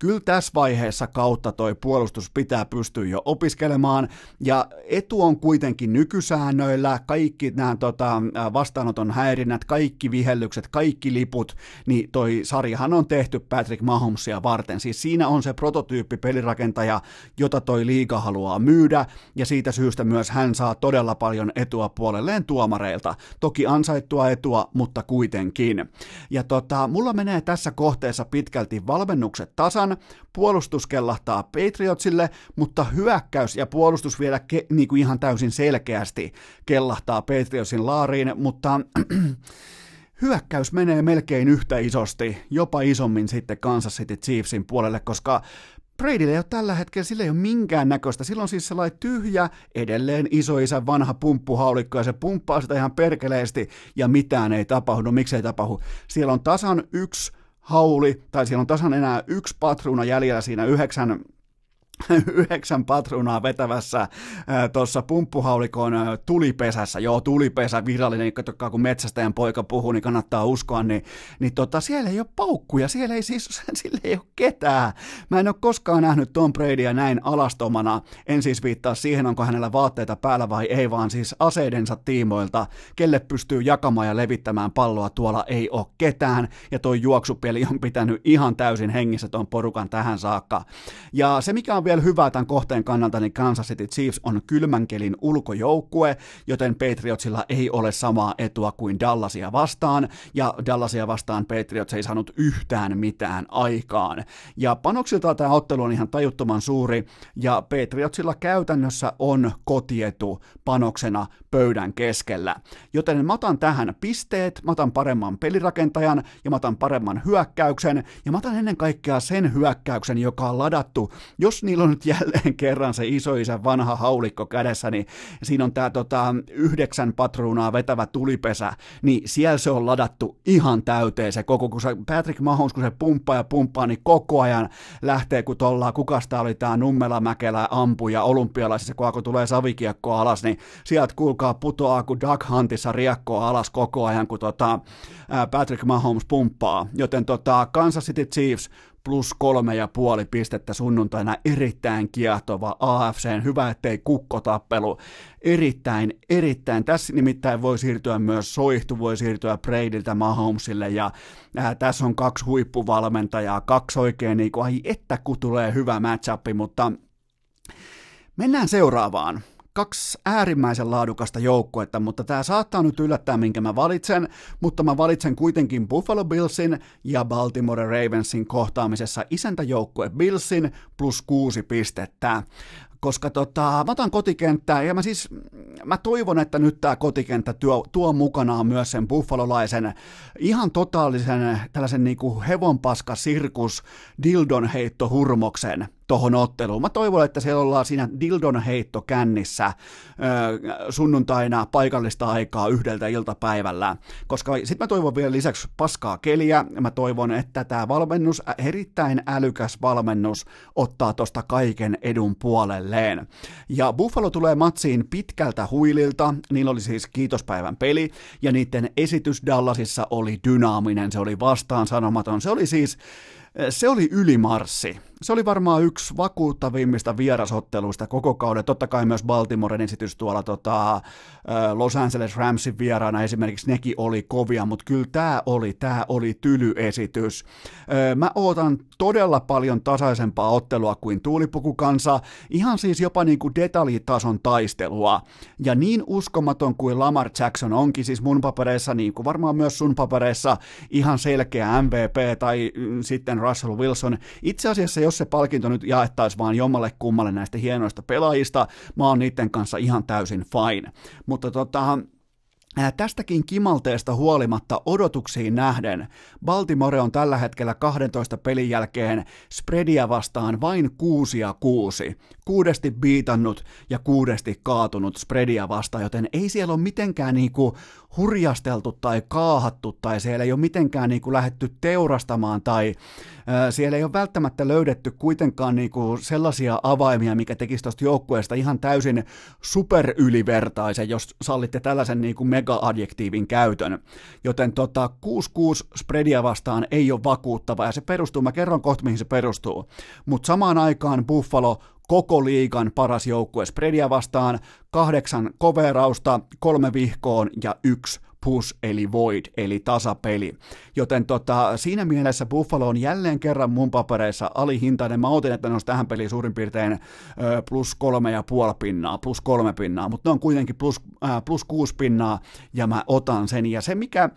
kyllä tässä vaiheessa kautta toi puolustus pitää pystyä jo opiskelemaan, ja etu on kuitenkin nykysäännöillä, kaikki nämä tota, vastaanoton häirinnät, kaikki vihellykset, kaikki liput, niin toi sarjahan on tehty Patrick Mahomesia varten, siis siinä on se prototyyppi pelirakentaja, jota toi liiga haluaa myydä, ja siitä syystä myös hän saa todella paljon etua puolelleen tuomareilta, toki ansaittua etua, mutta kuitenkin. Ja tota, mulla menee tässä kohteessa pitkälti valmennukset tasan, puolustus kellahtaa Patriotsille, mutta hyökkäys ja puolustus vielä ke, niin kuin ihan täysin selkeästi kellahtaa Patriotsin laariin, mutta hyökkäys menee melkein yhtä isosti, jopa isommin sitten Kansas City Chiefsin puolelle, koska Bradylle ei ole tällä hetkellä, sillä ei ole minkään näköistä. Silloin siis sellainen tyhjä, edelleen isoisä vanha pumppuhaulikko ja se pumppaa sitä ihan perkeleesti ja mitään ei tapahdu. Miksi ei tapahdu? Siellä on tasan yksi hauli, tai siellä on tasan enää yksi patruuna jäljellä siinä yhdeksän yhdeksän patruunaa vetävässä tuossa pumppuhaulikon tulipesässä, joo tulipesä virallinen, katsokaa kun metsästäjän poika puhuu, niin kannattaa uskoa, niin, niin tota, siellä ei ole paukkuja, siellä ei siis, sillä ei ole ketään. Mä en ole koskaan nähnyt Tom Bradya näin alastomana, en siis viittaa siihen, onko hänellä vaatteita päällä vai ei, vaan siis aseidensa tiimoilta, kelle pystyy jakamaan ja levittämään palloa, tuolla ei ole ketään, ja toi juoksupeli on pitänyt ihan täysin hengissä ton porukan tähän saakka. Ja se, mikä on vielä hyvä tämän kohteen kannalta, niin Kansas City Chiefs on kylmänkelin ulkojoukkue, joten Patriotsilla ei ole samaa etua kuin Dallasia vastaan, ja Dallasia vastaan Patriots ei saanut yhtään mitään aikaan. Ja panoksilta tämä ottelu on ihan tajuttoman suuri, ja Patriotsilla käytännössä on kotietu panoksena pöydän keskellä. Joten mä otan tähän pisteet, mä otan paremman pelirakentajan, ja mä otan paremman hyökkäyksen, ja mä otan ennen kaikkea sen hyökkäyksen, joka on ladattu, jos niillä on nyt jälleen kerran se isoisä vanha haulikko kädessä, niin siinä on tämä tota, yhdeksän patruunaa vetävä tulipesä, niin siellä se on ladattu ihan täyteen se koko, kun se Patrick Mahomes, kun se pumppaa ja pumppaa, niin koko ajan lähtee, kun tuolla, kukasta oli tämä Nummela Mäkelä ampuja olympialaisissa, kun tulee savikiekko alas, niin sieltä kuulkaa putoaa, kun Doug Huntissa riekkoa alas koko ajan, kun tota, Patrick Mahomes pumppaa. Joten tota, Kansas City Chiefs plus kolme ja puoli pistettä sunnuntaina, erittäin kiehtova AFC, hyvä ettei kukkotappelu, erittäin, erittäin, tässä nimittäin voi siirtyä myös Soihtu, voi siirtyä Bradyltä Mahomesille, ja ää, tässä on kaksi huippuvalmentajaa, kaksi oikein, niin kuin, ai että kun tulee hyvä matchup, mutta mennään seuraavaan kaksi äärimmäisen laadukasta joukkuetta, mutta tämä saattaa nyt yllättää, minkä mä valitsen, mutta mä valitsen kuitenkin Buffalo Billsin ja Baltimore Ravensin kohtaamisessa isäntäjoukkue Billsin plus kuusi pistettä koska tota, mä otan kotikenttää ja mä siis, mä toivon, että nyt tämä kotikenttä tuo, tuo mukanaan myös sen buffalolaisen ihan totaalisen tällaisen niinku hevonpaska sirkus dildon heitto hurmoksen, tuohon otteluun. Mä toivon, että siellä ollaan siinä Dildon heitto kännissä sunnuntaina paikallista aikaa yhdeltä iltapäivällä, koska sitten mä toivon vielä lisäksi paskaa keliä. Mä toivon, että tämä valmennus, erittäin älykäs valmennus, ottaa tosta kaiken edun puolelleen. Ja Buffalo tulee matsiin pitkältä huililta, niillä oli siis kiitospäivän peli, ja niiden esitys Dallasissa oli dynaaminen, se oli vastaan sanomaton, se oli siis, se oli ylimarssi se oli varmaan yksi vakuuttavimmista vierasotteluista koko kauden. Totta kai myös Baltimoren esitys tuolla tota, Los Angeles Ramsin vieraana esimerkiksi nekin oli kovia, mutta kyllä tämä oli, tämä oli tylyesitys. Mä ootan todella paljon tasaisempaa ottelua kuin tuulipukukansa, ihan siis jopa niin kuin detaljitason taistelua. Ja niin uskomaton kuin Lamar Jackson onkin siis mun papereissa, niin kuin varmaan myös sun papereissa, ihan selkeä MVP tai mm, sitten Russell Wilson. Itse asiassa jos se palkinto nyt jaettaisiin vaan jommalle kummalle näistä hienoista pelaajista, mä oon niiden kanssa ihan täysin fine. Mutta tota, Tästäkin kimalteesta huolimatta odotuksiin nähden, Baltimore on tällä hetkellä 12 pelin jälkeen spreadia vastaan vain 6 ja 6. Kuudesti biitannut ja kuudesti kaatunut spreadia vastaan, joten ei siellä ole mitenkään niinku hurjasteltu tai kaahattu tai siellä ei ole mitenkään niinku lähetty teurastamaan tai siellä ei ole välttämättä löydetty kuitenkaan niinku sellaisia avaimia, mikä tekisi tuosta joukkueesta ihan täysin superylivertaisen, jos sallitte tällaisen niinku mega-adjektiivin käytön. Joten tota, 6-6 spreadia vastaan ei ole vakuuttava ja se perustuu, mä kerron kohta mihin se perustuu, mutta samaan aikaan Buffalo koko liigan paras joukkue spreadia vastaan, kahdeksan koverausta, kolme vihkoon ja yksi push eli void, eli tasapeli. Joten tota, siinä mielessä Buffalo on jälleen kerran mun papereissa alihintainen. Mä otin, että ne olisi tähän peliin suurin piirtein ö, plus kolme ja puoli pinnaa, plus kolme pinnaa, mutta ne on kuitenkin plus, äh, plus kuusi pinnaa, ja mä otan sen. Ja se, mikä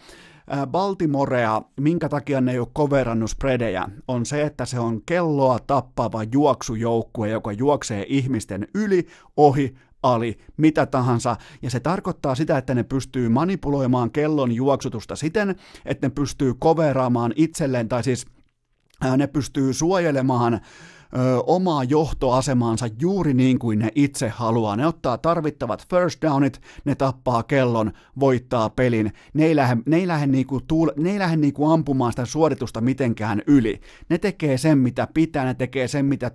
Baltimorea, minkä takia ne ei ole coverannut spreadejä, on se, että se on kelloa tappava juoksujoukkue, joka juoksee ihmisten yli, ohi, ali, mitä tahansa, ja se tarkoittaa sitä, että ne pystyy manipuloimaan kellon juoksutusta siten, että ne pystyy coveraamaan itselleen, tai siis ne pystyy suojelemaan ö, omaa johtoasemaansa juuri niin kuin ne itse haluaa. Ne ottaa tarvittavat first downit, ne tappaa kellon, voittaa pelin. Ne ei lähde, ne ei lähde, niinku, tuul, ne ei lähde niinku ampumaan sitä suoritusta mitenkään yli. Ne tekee sen, mitä pitää, ne tekee sen, mitä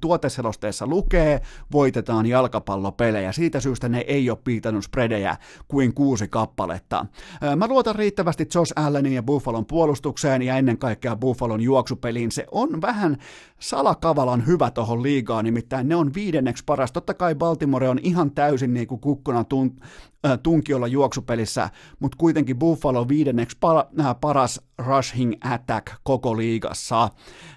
tuoteselosteessa lukee, voitetaan jalkapallopelejä. Siitä syystä ne ei ole piitannut spreadejä kuin kuusi kappaletta. Mä luotan riittävästi Josh Allenin ja Buffalon puolustukseen ja ennen kaikkea Buffalon juoksupeliin. Se on vähän salakavalan hyvä tohon liigaan, nimittäin ne on viidenneksi paras. Totta kai Baltimore on ihan täysin niin kuin kukkuna tun, äh, tunkiolla juoksupelissä, mutta kuitenkin Buffalo viidenneksi para, äh, paras rushing attack koko liigassa.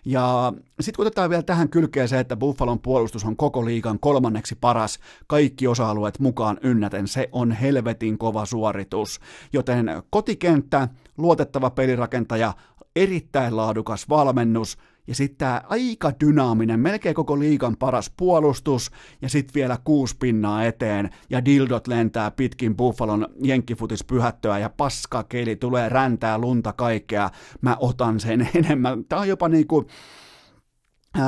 Ja sitten kun otetaan vielä tähän kylkeen se, että Buffalon puolustus on koko liigan kolmanneksi paras, kaikki osa-alueet mukaan ynnäten, se on helvetin kova suoritus. Joten kotikenttä, luotettava pelirakentaja, erittäin laadukas valmennus, ja sitten tämä aika dynaaminen, melkein koko liigan paras puolustus, ja sitten vielä kuusi pinnaa eteen, ja dildot lentää pitkin Buffalon jenkkifutis pyhättöä, ja paskakeli tulee räntää lunta kaikkea, mä otan sen enemmän. Tämä on jopa niinku,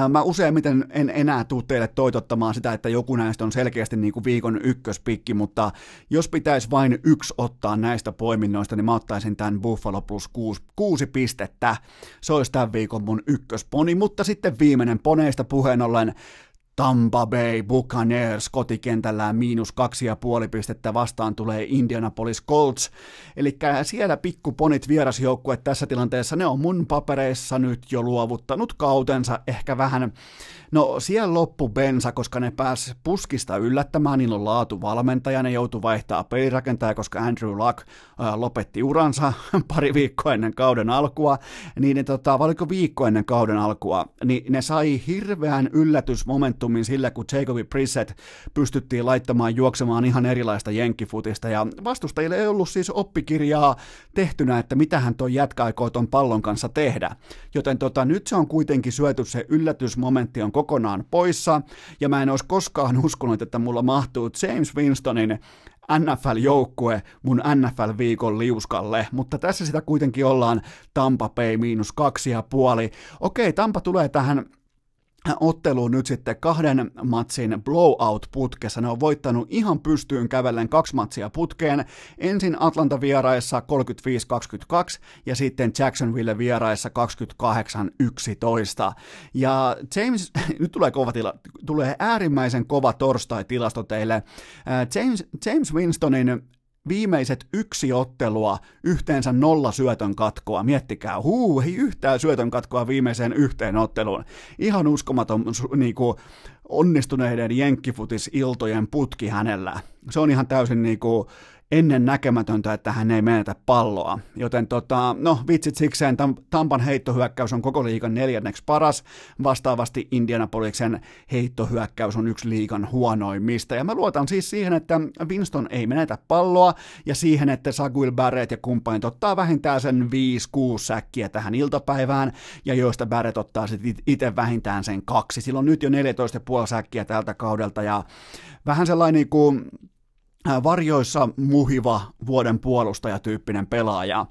Mä useimmiten en enää tule teille toitottamaan sitä, että joku näistä on selkeästi niin kuin viikon ykköspikki, mutta jos pitäisi vain yksi ottaa näistä poiminnoista, niin mä ottaisin tämän Buffalo plus kuusi, kuusi pistettä. Se olisi tämän viikon mun ykkösponi, mutta sitten viimeinen poneista puheen ollen Tampa Bay Buccaneers kotikentällään miinus kaksi ja puoli pistettä vastaan tulee Indianapolis Colts. Eli siellä pikkuponit vierasjoukkue tässä tilanteessa, ne on mun papereissa nyt jo luovuttanut kautensa ehkä vähän. No siellä loppu bensa, koska ne pääs puskista yllättämään, niillä on laatu valmentaja, ne joutu vaihtaa pelirakentaja, koska Andrew Luck ää, lopetti uransa pari viikkoa ennen kauden alkua, niin ne, tota, valiko viikko ennen kauden alkua, niin ne sai hirveän yllätysmomentumin sillä, kun Jacobi Brissett pystyttiin laittamaan juoksemaan ihan erilaista jenkkifutista, ja vastustajille ei ollut siis oppikirjaa tehtynä, että mitä hän toi jätkä aikoo ton pallon kanssa tehdä. Joten tota, nyt se on kuitenkin syöty, se yllätysmomentti on kokonaan poissa, ja mä en olisi koskaan uskonut, että mulla mahtuu James Winstonin NFL-joukkue mun NFL-viikon liuskalle, mutta tässä sitä kuitenkin ollaan Tampa Bay miinus kaksi ja puoli. Okei, Tampa tulee tähän otteluun nyt sitten kahden matsin blowout-putkessa. Ne on voittanut ihan pystyyn kävellen kaksi matsia putkeen. Ensin Atlanta vieraissa 35-22 ja sitten Jacksonville vieraissa 28-11. Ja James, nyt tulee kova tila, tulee äärimmäisen kova torstai-tilasto teille. James, James Winstonin viimeiset yksi ottelua, yhteensä nolla syötön katkoa. Miettikää, huu, ei yhtään syötön katkoa viimeiseen yhteen otteluun. Ihan uskomaton niinku, onnistuneiden jenkkifutisiltojen putki hänellä. Se on ihan täysin niinku, ennen näkemätöntä, että hän ei menetä palloa. Joten tota, no vitsit sikseen, Tampan heittohyökkäys on koko liigan neljänneksi paras, vastaavasti Indianapoliksen heittohyökkäys on yksi liigan huonoimmista. Ja mä luotan siis siihen, että Winston ei menetä palloa, ja siihen, että Saguil Barrett ja kumppanit ottaa vähintään sen 5-6 säkkiä tähän iltapäivään, ja joista Barrett ottaa sitten itse vähintään sen kaksi. Silloin nyt jo 14,5 säkkiä tältä kaudelta, ja vähän sellainen niin kuin varjoissa muhiva vuoden puolustajatyyppinen pelaaja.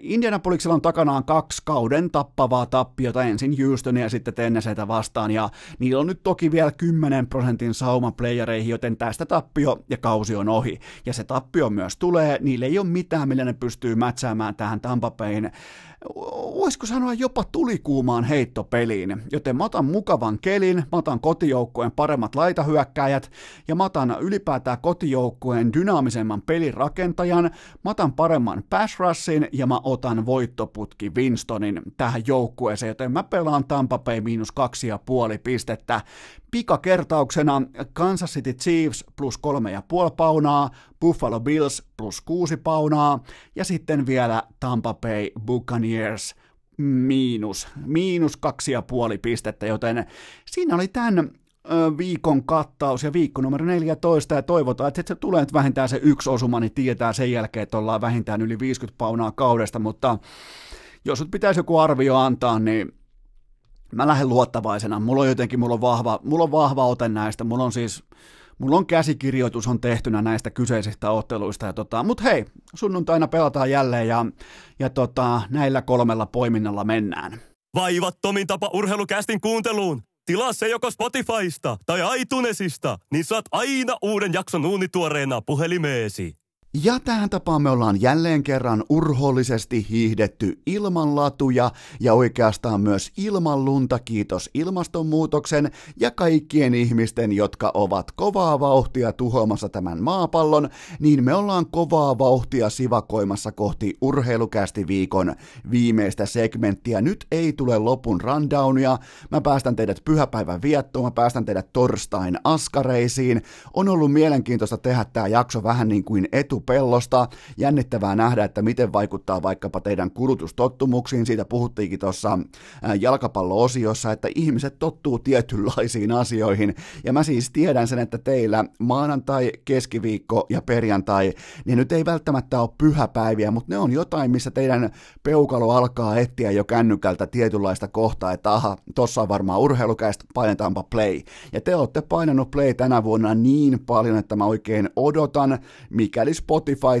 Indianapoliksella on takanaan kaksi kauden tappavaa tappiota, ensin Houstonia ja sitten Tennesseitä vastaan, ja niillä on nyt toki vielä 10 prosentin sauma playereihin, joten tästä tappio ja kausi on ohi. Ja se tappio myös tulee, niille ei ole mitään, millä ne pystyy mätsäämään tähän Tampa Bayn voisiko sanoa jopa tulikuumaan heittopeliin, joten mä otan mukavan kelin, mä otan kotijoukkueen paremmat laitahyökkäjät ja mä otan ylipäätään kotijoukkueen dynaamisemman pelirakentajan, mä otan paremman pass rushin ja mä otan voittoputki Winstonin tähän joukkueeseen, joten mä pelaan Tampa Bay miinus kaksi ja puoli pistettä pikakertauksena Kansas City Chiefs plus kolme ja puoli paunaa, Buffalo Bills plus kuusi paunaa ja sitten vielä Tampa Bay Buccaneers miinus, miinus kaksi ja puoli pistettä, joten siinä oli tämän viikon kattaus ja viikko numero 14 ja toivotaan, että se tulee nyt vähintään se yksi osuma, niin tietää sen jälkeen, että ollaan vähintään yli 50 paunaa kaudesta, mutta jos nyt pitäisi joku arvio antaa, niin mä lähden luottavaisena. Mulla on jotenkin, mulla on vahva, mulla on vahva ote näistä. Mulla on siis, mulla on käsikirjoitus on tehtynä näistä kyseisistä otteluista. Ja tota, mut hei, sunnuntaina pelataan jälleen ja, ja tota, näillä kolmella poiminnalla mennään. Vaivattomin tapa urheilukästin kuunteluun. tilaa se joko Spotifysta tai iTunesista, niin saat aina uuden jakson uunituoreena puhelimeesi. Ja tähän tapaan me ollaan jälleen kerran urhoollisesti hiihdetty ilman latuja ja oikeastaan myös ilman lunta, kiitos ilmastonmuutoksen ja kaikkien ihmisten, jotka ovat kovaa vauhtia tuhoamassa tämän maapallon, niin me ollaan kovaa vauhtia sivakoimassa kohti urheilukästi viikon viimeistä segmenttiä. Nyt ei tule lopun rundownia, mä päästän teidät pyhäpäivän viettoon, mä päästän teidät torstain askareisiin. On ollut mielenkiintoista tehdä tämä jakso vähän niin kuin etu pellosta. Jännittävää nähdä, että miten vaikuttaa vaikkapa teidän kulutustottumuksiin. Siitä puhuttiinkin tuossa jalkapallo-osiossa, että ihmiset tottuu tietynlaisiin asioihin. Ja mä siis tiedän sen, että teillä maanantai, keskiviikko ja perjantai, niin nyt ei välttämättä ole pyhäpäiviä, mutta ne on jotain, missä teidän peukalo alkaa etsiä jo kännykältä tietynlaista kohtaa, että aha, tossa on varmaan urheilukäistä, painetaanpa play. Ja te olette painanut play tänä vuonna niin paljon, että mä oikein odotan, mikäli Spotify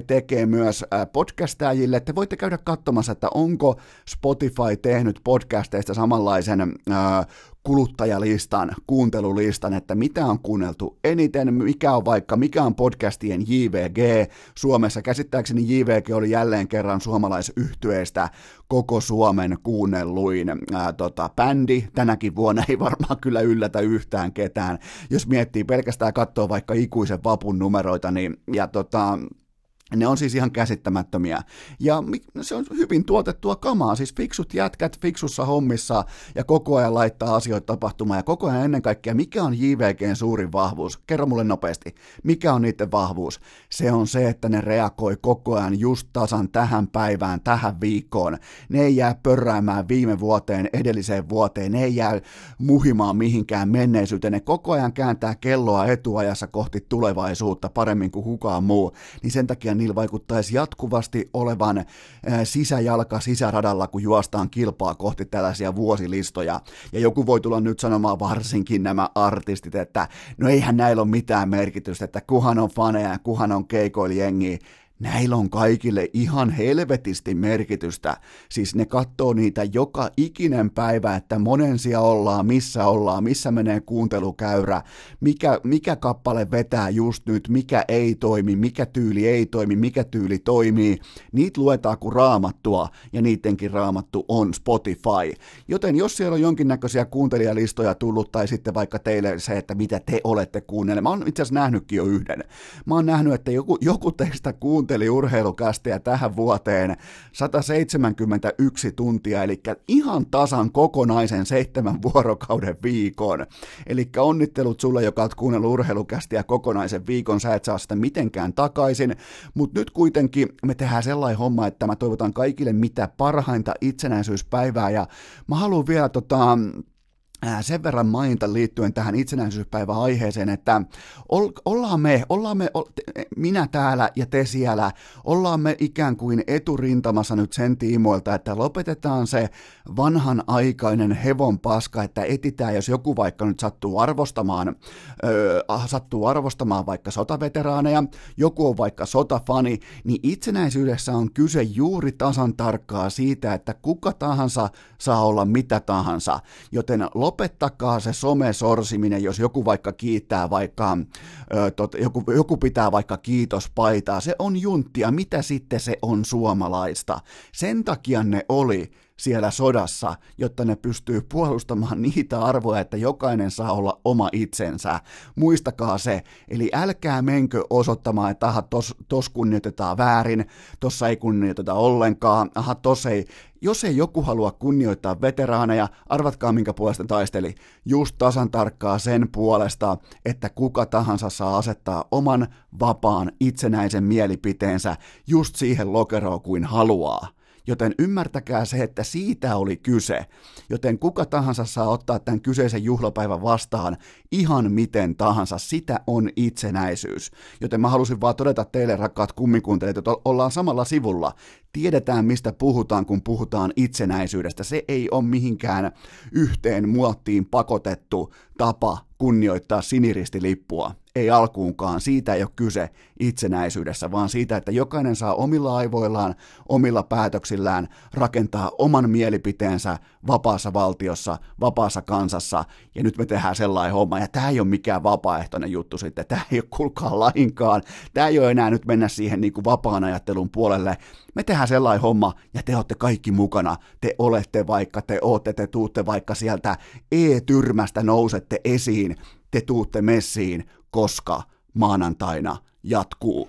tekee myös podcastajille. Te voitte käydä katsomassa, että onko Spotify tehnyt podcasteista samanlaisen äh, kuluttajalistan, kuuntelulistan, että mitä on kuunneltu eniten, mikä on vaikka, mikä on podcastien JVG. Suomessa käsittääkseni JVG oli jälleen kerran suomalaisyhtyeestä koko Suomen kuunnelluin ää, tota, bändi. Tänäkin vuonna ei varmaan kyllä yllätä yhtään ketään. Jos miettii pelkästään katsoa vaikka ikuisen vapun numeroita, niin ja tota, ne on siis ihan käsittämättömiä. Ja se on hyvin tuotettua kamaa, siis fiksut jätkät fiksussa hommissa ja koko ajan laittaa asioita tapahtumaan ja koko ajan ennen kaikkea, mikä on JVGn suurin vahvuus? Kerro mulle nopeasti, mikä on niiden vahvuus? Se on se, että ne reagoi koko ajan just tasan tähän päivään, tähän viikkoon. Ne ei jää pörräämään viime vuoteen, edelliseen vuoteen, ne ei jää muhimaan mihinkään menneisyyteen, ne koko ajan kääntää kelloa etuajassa kohti tulevaisuutta paremmin kuin kukaan muu, niin sen takia niillä vaikuttaisi jatkuvasti olevan sisäjalka sisäradalla, kun juostaan kilpaa kohti tällaisia vuosilistoja. Ja joku voi tulla nyt sanomaan varsinkin nämä artistit, että no eihän näillä ole mitään merkitystä, että kuhan on faneja, kuhan on keikoilijengi, Näillä on kaikille ihan helvetisti merkitystä. Siis ne katsoo niitä joka ikinen päivä, että monensia ollaan, missä ollaan, missä menee kuuntelukäyrä, mikä, mikä kappale vetää just nyt, mikä ei toimi, mikä tyyli ei toimi, mikä tyyli toimii. Niitä luetaan kuin raamattua, ja niidenkin raamattu on Spotify. Joten jos siellä on jonkinnäköisiä kuuntelijalistoja tullut, tai sitten vaikka teille se, että mitä te olette kuunnelleet, mä oon itse asiassa nähnytkin jo yhden. Mä oon nähnyt, että joku, joku teistä kuuntelee kuunteli urheilukästiä tähän vuoteen. 171 tuntia, eli ihan tasan kokonaisen seitsemän vuorokauden viikon. Eli onnittelut sulle, joka oot kuunnellut urheilukästiä kokonaisen viikon, sä et saa sitä mitenkään takaisin, mutta nyt kuitenkin me tehdään sellainen homma, että mä toivotan kaikille mitä parhainta itsenäisyyspäivää, ja mä haluan vielä tota, sen verran mainita liittyen tähän itsenäisyyspäiväaiheeseen, että ollaan me, ollaan me, minä täällä ja te siellä, ollaan me ikään kuin eturintamassa nyt sen tiimoilta, että lopetetaan se vanhan aikainen hevon paska, että etitään, jos joku vaikka nyt sattuu arvostamaan, öö, sattuu arvostamaan vaikka sotaveteraaneja, joku on vaikka sotafani, niin itsenäisyydessä on kyse juuri tasan tarkkaa siitä, että kuka tahansa saa olla mitä tahansa, joten lopettakaa se somesorsiminen, jos joku vaikka kiittää vaikka, ö, tot, joku, joku pitää vaikka kiitospaitaa, se on junttia, mitä sitten se on suomalaista. Sen takia ne oli siellä sodassa, jotta ne pystyy puolustamaan niitä arvoja, että jokainen saa olla oma itsensä. Muistakaa se, eli älkää menkö osoittamaan, että aha, tos, tos kunnioitetaan väärin, tossa ei kunnioiteta ollenkaan, aha, tos ei, jos ei joku halua kunnioittaa veteraaneja, arvatkaa minkä puolesta taisteli. Just tasan tarkkaa sen puolesta, että kuka tahansa saa asettaa oman vapaan itsenäisen mielipiteensä just siihen lokeroon kuin haluaa joten ymmärtäkää se, että siitä oli kyse. Joten kuka tahansa saa ottaa tämän kyseisen juhlapäivän vastaan ihan miten tahansa, sitä on itsenäisyys. Joten mä halusin vaan todeta teille, rakkaat kummikuuntelijat, että ollaan samalla sivulla. Tiedetään, mistä puhutaan, kun puhutaan itsenäisyydestä. Se ei ole mihinkään yhteen muottiin pakotettu tapa kunnioittaa sinirisilippua ei alkuunkaan. Siitä ei ole kyse itsenäisyydessä, vaan siitä, että jokainen saa omilla aivoillaan, omilla päätöksillään rakentaa oman mielipiteensä vapaassa valtiossa, vapaassa kansassa, ja nyt me tehdään sellainen homma, ja tämä ei ole mikään vapaaehtoinen juttu sitten, tämä ei ole kulkaa lainkaan, tämä ei ole enää nyt mennä siihen niin kuin vapaan ajattelun puolelle, me tehdään sellainen homma, ja te olette kaikki mukana, te olette vaikka, te ootte, te tuutte vaikka sieltä E-tyrmästä nousette esiin, te tuutte messiin, koska maanantaina jatkuu.